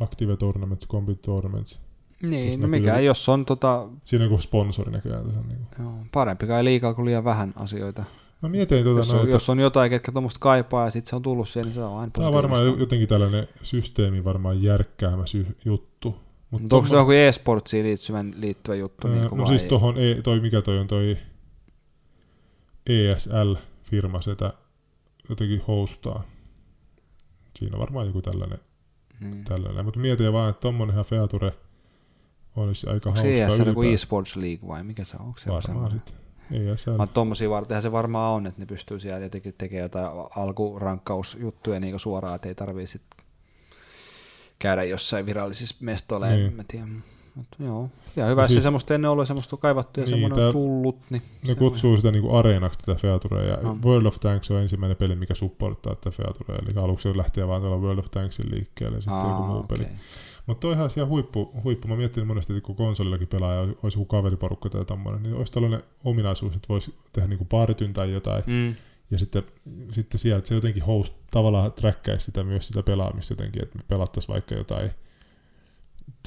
Active Tournaments, Combat Tournaments. Niin, no mikä, joku- jos on tota, Siinä on joku sponsori näköjään. Tässä on niinku. joo, parempi kai liikaa kuin liian vähän asioita. Mä mietin tota Jos noin, on, että jos on jotain, ketkä tuommoista kaipaa ja sitten se on tullut siihen, niin se on aina Tämä on varmaan jotenkin tällainen systeemi varmaan järkkäämä sy- juttu. Mutta onko se joku e-sportsiin liittyvä, liittyvä juttu? Ää, niin kuin no vai siis ei? tohon, e, toi, mikä toi on toi ESL-firma sitä jotenkin hostaa. Siinä on varmaan joku tällainen. Niin. tällainen. Mutta mietin vaan, että tommonenhan feature olisi aika Onko se hauskaa ESL joku ylipäätään. e-sports league vai mikä se on? Onko se Varmaan sitten. ESL. Vaan tommosia vartenhan se varmaan on, että ne pystyy siellä jotenkin tekemään jotain alkurankkausjuttuja niin suoraan, että ei tarvii sit käydä jossain virallisissa mestoilla, Niin. mä. Mut joo, ja hyvä, Ja siis, siis- semmoista ennen ollut, semmoista kaivattu ja Niin, semmoinen tää- on tullut. Niin Ne se kutsuu sitä niinku areenaksi tätä featurea, ja No. World of Tanks on ensimmäinen peli, mikä supporttaa tätä featurea, eli aluksi se lähtee vaan tuolla World of Tanksin liikkeelle, ja sitten Aa, joku muu okei. peli. Mutta toi ihan siellä huippu, huippu. Mä miettinyt monesti, että kun konsolillakin pelaa ja olisi joku kaveriporukka tai tommonen, niin olisi tällainen ominaisuus, että voisi tehdä niinku partyn tai jotain. Mm. Ja sitten, sitten sieltä se jotenkin host, tavallaan träkkäisi sitä myös sitä pelaamista jotenkin, että me pelattaisiin vaikka jotain,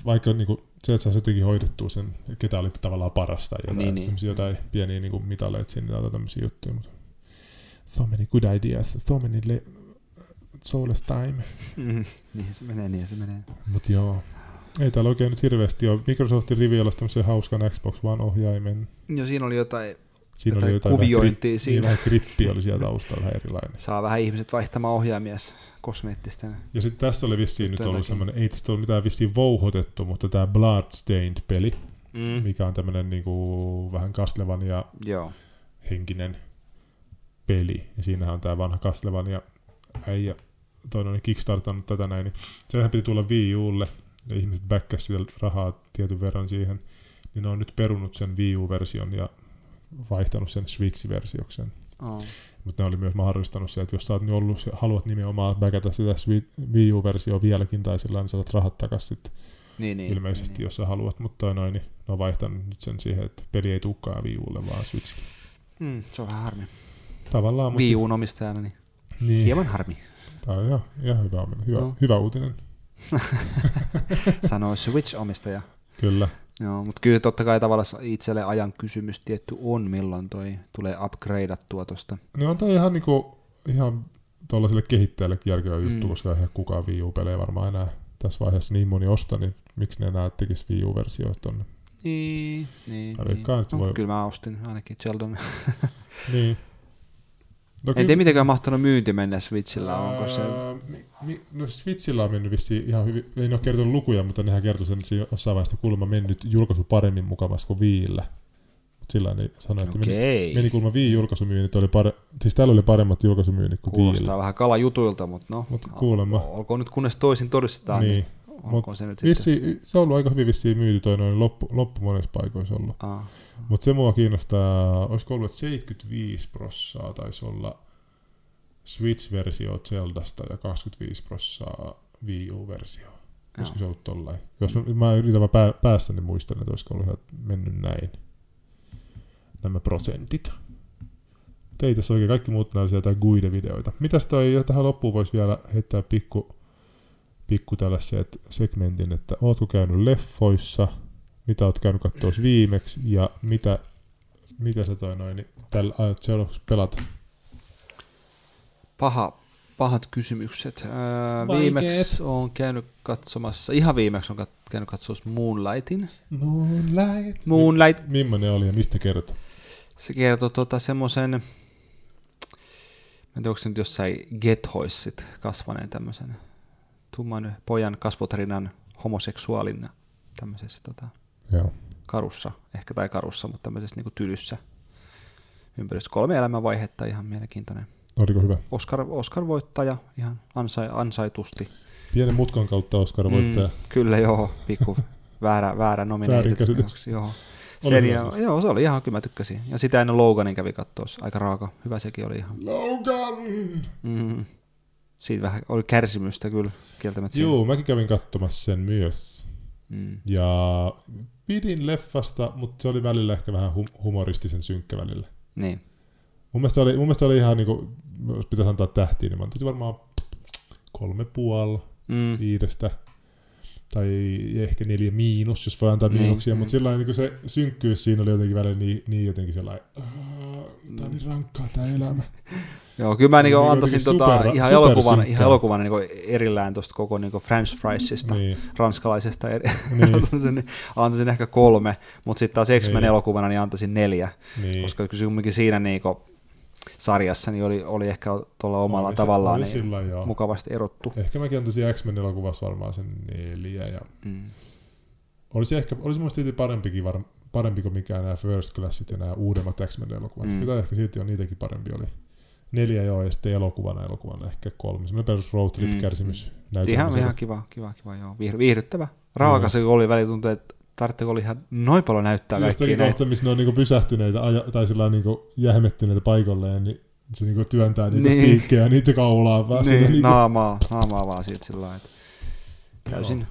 vaikka niinku, se, että saisi jotenkin hoidettua sen, ketä oli tavallaan parasta tai jotain, Niin, niin, niin. jotain pieniä niinku mitaleita sinne tai tämmöisiä juttuja. Mutta so many good ideas, so many le- soulless time. Mm. Niin se menee, niin se menee. Mut joo. Ei täällä oikein nyt hirveästi ole. Microsoftin rivialassa tämmöisen hauskan Xbox One-ohjaimen. Jo siinä oli jotain, Siinä oli jotain kuviointia vähän, niin siinä. vähän grippi oli siellä taustalla vähän erilainen. Saa vähän ihmiset vaihtamaan ohjaamies kosmeettisten. Ja sitten tässä oli vissiin nyt ollut semmoinen, ei tästä ole mitään vissiin vouhotettu, mutta tämä Bloodstained-peli, Mm. mikä on tämmöinen niinku vähän Kastlevan ja Joo. henkinen peli. Ja siinähän on tämä vanha Kastlevan ja äijä, toinen oli kickstartannut tätä näin, niin sehän piti tulla Wii Ulle, ja ihmiset backkasi sitä rahaa tietyn verran siihen, niin ne on nyt perunut sen Wii U-version ja vaihtanut sen Switch-versiokseen. Oh. Mutta ne oli myös mahdollistanut se, että jos sä oot ollut, haluat nimenomaan backata sitä Wii U-versioa vieläkin tai sillä niin saat rahat takaisin Niin, niin. ilmeisesti, niin. jos sä haluat, mutta noin, niin ne on vaihtanut nyt sen siihen, että peli ei tulekaan Wii Ulle, vaan Switch. Mm, se on vähän harmi. Tavallaan, Wii Uun omistajana, niin niin, hieman harmi. Tämä on ihan, ihan hyvä, hyvä, No. hyvä uutinen. Sanoi Switch-omistaja. Kyllä. Joo, mutta kyllä totta kai tavallaan itselle ajan kysymys tietty on, milloin toi tulee upgradeattua tosta. Ne on toi ihan niinku, ihan tuollaiselle kehittäjällekin järkevä juttu, Mm. koska eihän kukaan Wii U-pelejä varmaan enää tässä vaiheessa niin moni osta, niin miksi ne enää tekisi Wii U-versioita tonne? Niin, niin. Niin. veikkaan, se No, voi- Kyllä mä ostin ainakin Sheldon. Niin. No, En tiedä, mitenkään mahtanut myynti mennä Switchillä, onko se... No Switchillä on mennyt vissiin ihan hyvin, ei ne ole kertonut lukuja, mutta nehän kertoi sen, että siinä jossain vaiheessa kuulemma mennyt julkaisu paremmin mukavasti kuin Viillä. Mutta sillä ne sanoi, että meni, Okei, meni kuulemma Wii julkaisumyynnit oli pare, siis täällä oli paremmat julkaisumyynnit kuin Viillä. kuulostaa vähän kalajutuilta, mutta no, Mut kuulemma. olkoon nyt kunnes toisin todistetaan, niin, Niin, mut se nyt vissi, se on ollut aika hyvin vissiin myyty toi noin loppu, loppu monessa paikoissa ollut. Aa, Mutta se mua kiinnostaa, olisiko ollut, että 75 prossaa taisi olla Switch-versio Zeldasta ja 25 prossaa Wii U-versio. Olisiko se ollut tollain? Jos mä, mä yritän pää, päästä, niin muistan, että olisiko ollut mennyt näin. Nämä prosentit. Mutta ei tässä oikein kaikki muut näillä jotain guide-videoita. Mitäs toi, ja tähän loppuun voisi vielä heittää pikku, pikku tällaiset segmentin, että ootko käynyt leffoissa, mitä oot käynyt katsoa viimeksi, ja mitä, mitä sä toi noin, niin tällä aiot seuraavaksi pelata. Paha, pahat kysymykset. Vaikeet. viimeksi on käynyt katsomassa, ihan viimeksi on kat- käynyt katsomassa Moonlightin. Moonlight. Moonlight, Millainen oli ja mistä kertoo? se kertoo tota semmoisen, mä en tiedä, onko se nyt jossain gethoissit kasvaneen tämmöisen tumman pojan kasvotarinan homoseksuaalina tämmöisessä tota, Joo. karussa, ehkä tai karussa, mutta tämmöisessä niin tylyssä ympäristössä. Kolme elämänvaihetta, ihan mielenkiintoinen. Oliko hyvä? Oscar, Oscar-voittaja ihan ansai, ansaitusti. Pienen mutkan kautta Oscar voittaja. Mm, kyllä joo, pikku väärä, väärä nominated. joo. Sen ja, siis. joo, se oli ihan, kyllä mä tykkäsin. Ja sitä ennen Loganin kävi katsoa, aika raaka. Hyvä sekin oli ihan. Logan! Mm. Siitä vähän oli kärsimystä kyllä kieltämättä. Joo, mäkin kävin katsomassa sen myös. Mm. Ja pidin leffasta, mutta se oli välillä ehkä vähän hum- humoristisen synkkä välillä. Niin. Mun mielestä oli, mun mielestä oli ihan niinku, jos pitäisi antaa tähtiä, niin mä antaisin varmaan kolme puoli mm. viidestä. Tai ehkä neljä miinus, jos voi antaa niin, miinuksia, mm. mutta sillä niin se synkkyys siinä oli jotenkin välillä niin, niin jotenkin sellainen, tämä on niin rankkaa tämä elämä. Joo, kyllä mä niinku antaisin tota, super, ihan, elokuvan, ihan elokuvan niinku erillään tuosta koko niinku French friesista, niin. ranskalaisesta, eri, niin. antaisin ehkä kolme, mutta sitten taas X-Men niin. elokuvana niin antaisin neljä, niin. koska kyllä siinä niinku, sarjassa niin oli, oli ehkä tuolla omalla oli tavallaan se, niin sillä, mukavasti erottu. Ehkä mäkin antaisin X-Men elokuvassa varmaan sen neljä. Ja mm. Olisi ehkä, olisi muista parempikin, var, parempi kuin mikään nämä First Classit ja nämä uudemmat X-Men elokuvat. Mm. Ehkä silti on niitäkin parempi oli. Neljä joo, ja sitten elokuvana elokuvana ehkä kolme. Semmoinen perus road trip mm. kärsimys mm. Ihan, ihan kiva, kiva, kiva, joo. Viihdyttävä. Raaka no. se oli välituntuu, että tarvitseko oli ihan noin paljon näyttää Just kaikkia näitä. kohta, missä ne on niinku pysähtyneitä tai sillä niinku jähmettyneitä paikalleen, niin se niinku työntää niitä niin. piikkejä ja niitä kaulaa vaan. Niin, niinku... naamaa, naamaa vaan siitä sillä lailla, täysin no.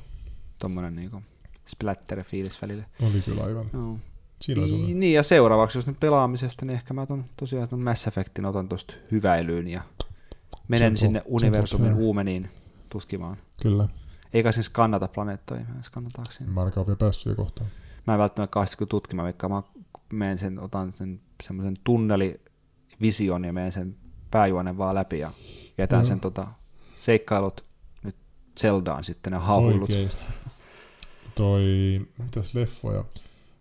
tommonen niinku splatter-fiilis välillä. Oli kyllä aivan. No. Siinä niin, niin, ja seuraavaksi, jos nyt pelaamisesta, niin ehkä mä ton, tosiaan ton Mass Effectin otan tuosta hyväilyyn ja menen sinne universumin huumeniin tutkimaan. Kyllä. Eikä siis kannata planeettoja, kannataako sen? Mä ainakaan vielä päässyt kohtaan. Mä en välttämättä kauheasti kun tutkimaan, vaikka mä menen sen, otan sen semmoisen tunnelivision ja menen sen pääjuonen vaan läpi ja jätän mm. sen tota, seikkailut nyt Zeldaan sitten ne. Oikein. Toi, mitäs leffoja?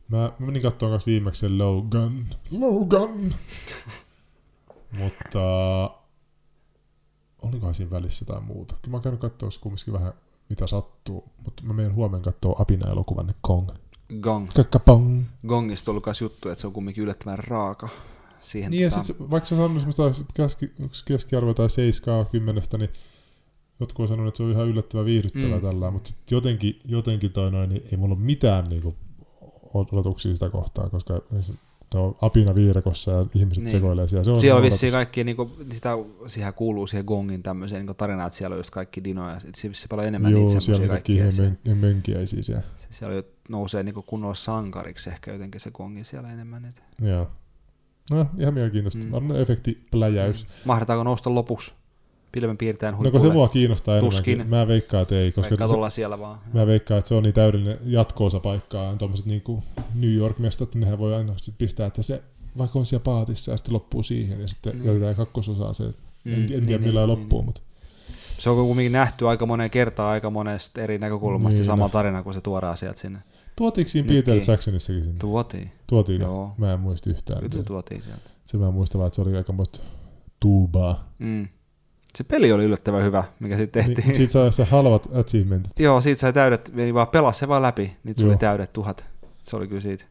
Mä, mä menin katsomaan kanssa viimeksi sen Logan. Logan! Mutta olikohan siinä välissä jotain muuta. Kyllä mä oon käynyt katsoa kumminkin vähän mitä sattuu, mutta mä menen huomenna katsoa Apina-elokuvan Kong. Gong. Kakapong. Gongista on ollut juttu, että se on kumminkin yllättävän raaka. Siihen niin tota... ja sit, vaikka se on semmoista keski, keskiarvo tai 7 10, niin jotkut on sanonut, että se on ihan yllättävän viihdyttävää mm. tällä, mutta jotenkin, jotenkin toi noin, niin ei mulla ole mitään niinku odotuksia sitä kohtaa, koska on apina viidakossa ja ihmiset niin. sekoilee siellä. Se on siellä on vissiin kaikki, niin kuin, sitä, siihen kuuluu siihen gongin tämmöiseen niin tarinaan, että siellä on just kaikki dinoja, se se paljon enemmän Joo, niitä siellä on kaikki men, mönkiäisiä siellä. Siellä nousee niin kunnolla sankariksi ehkä jotenkin se gongi siellä enemmän. Että. Joo. No, ihan mielenkiintoista. Mm. Varmaan efekti pläjäys. Mm. Mahdetaanko nousta lopuksi? Pilvenpiirtäjän huipulle. No se mua kiinnostaa Tuskin. Mä veikkaan, että ei. Koska se, siellä vaan. Mä veikkaan, että se on niin täydellinen jatko-osa paikkaa. Tuommoiset niin New York-mestat, nehän voi aina sit pistää, että se vaikka on siellä paatissa ja sitten loppuu siihen ja sitten mm. jätetään kakkososaa se. Mm. En, en tiedä niin, millä niin, loppuu, niin. mutta... Se on kuitenkin nähty aika moneen kertaan aika monesta eri näkökulmasta niin, sama tarina, kun se tuodaan sieltä sinne. Tuotiinko siinä Peter Jacksonissakin sinne? Tuotiin. Tuotiin? Joo. Mä en muista yhtään. Kyllä tuotiin sieltä. Se mä muistan vaan, että se oli aika muista tuubaa. Mm. Se peli oli yllättävän hyvä, mikä sitten tehtiin. Niin, siitä sai se halvat achievementit. Joo, siitä sai täydet, meni vaan pelasi se vaan läpi, niin tuli täydet tuhat. Se oli kyllä siitä.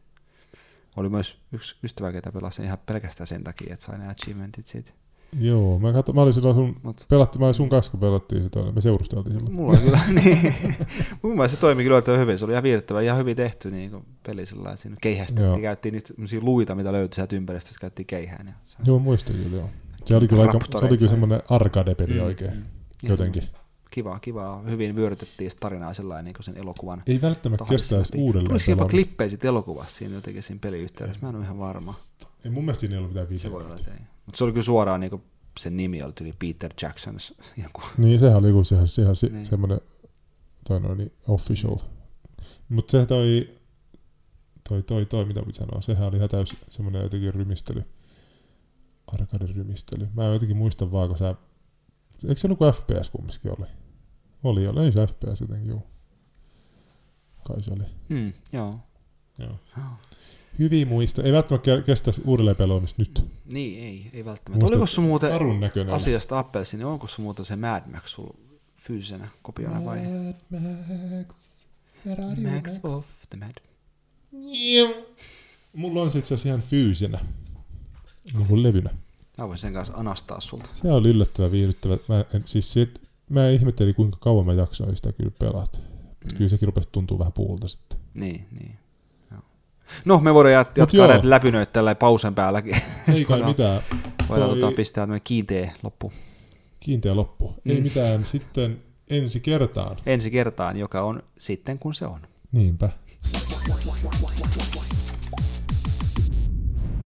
Oli myös yksi ystävä, ketä pelasi ihan pelkästään sen takia, että sai ne achievementit siitä. Joo, mä, katso, mä olin silloin sun, Mut, pelatti, mä olin sun kanssa, kun pelattiin sitä, me seurusteltiin silloin. Mulla kyllä, niin. Mun mielestä se toimi kyllä hyvin, se oli ihan viihdyttävä, ihan hyvin tehty niin kuin peli sillä että siinä keihästettiin, käytiin niitä luita, mitä löytyi sieltä ympäristössä, käytiin keihään. Ja joo, muistin kyllä, joo. Se oli kyllä, aika, se oli kyllä semmoinen arcade-peli mm, oikein, mm. jotenkin. Kiva, kiva. Hyvin vyörytettiin tarinaa sellainen niin sen elokuvan. Ei välttämättä kestäisi uudelleen. Oliko jopa klippejä siitä elokuvassa siinä jotenkin siinä peliyhteydessä? Mä en ole ihan varma. Ei mun mielestä siinä ei ollut mitään videoita. Se voi olla, ei. Mutta se oli kyllä suoraan, niin kuin, sen nimi oli tuli Peter Jackson. Joku. Niin, sehän oli kuin sehän, sehän niin. semmoinen toi noin, niin official. Mutta se toi, toi, toi, toi, mitä pitää sanoa, sehän oli ihan täys semmoinen jotenkin rymistely arcade-rymistely. Mä en jotenkin muista vaan, kun sä... Eikö se kuin FPS kumminkin oli? Oli, oli se FPS jotenkin, juu. Kai se oli. Mm, joo. joo. Hyviä muisto. Ei välttämättä kestäisi uudelleen pelaamista nyt. Niin, ei, ei välttämättä. Oliko se muuten asiasta Appelsi, niin onko se muuten se Mad Max sulla fyysisenä kopiona vai? Mad Max. Max of the Mad. Mulla on se itse asiassa ihan fyysinä niin levynä. Mä voin sen kanssa anastaa sulta. Se oli yllättävän viihdyttävä. Mä en, siis sit, mä ihmettelin kuinka kauan mä jaksoin sitä kyllä pelata. Mm. Kyllä sekin rupesi tuntua vähän puulta sitten. Niin, niin. Joo. No, me voidaan jat- jatkaa näitä läpinöitä tällä pausen päälläkin. Ei kai mitään. Voidaan Toi- tota, pistää tämmöinen kiinteä loppu Kiinteä loppu. Ei Mm. mitään sitten ensi kertaan. ensi kertaan, joka on sitten kun se on. Niinpä.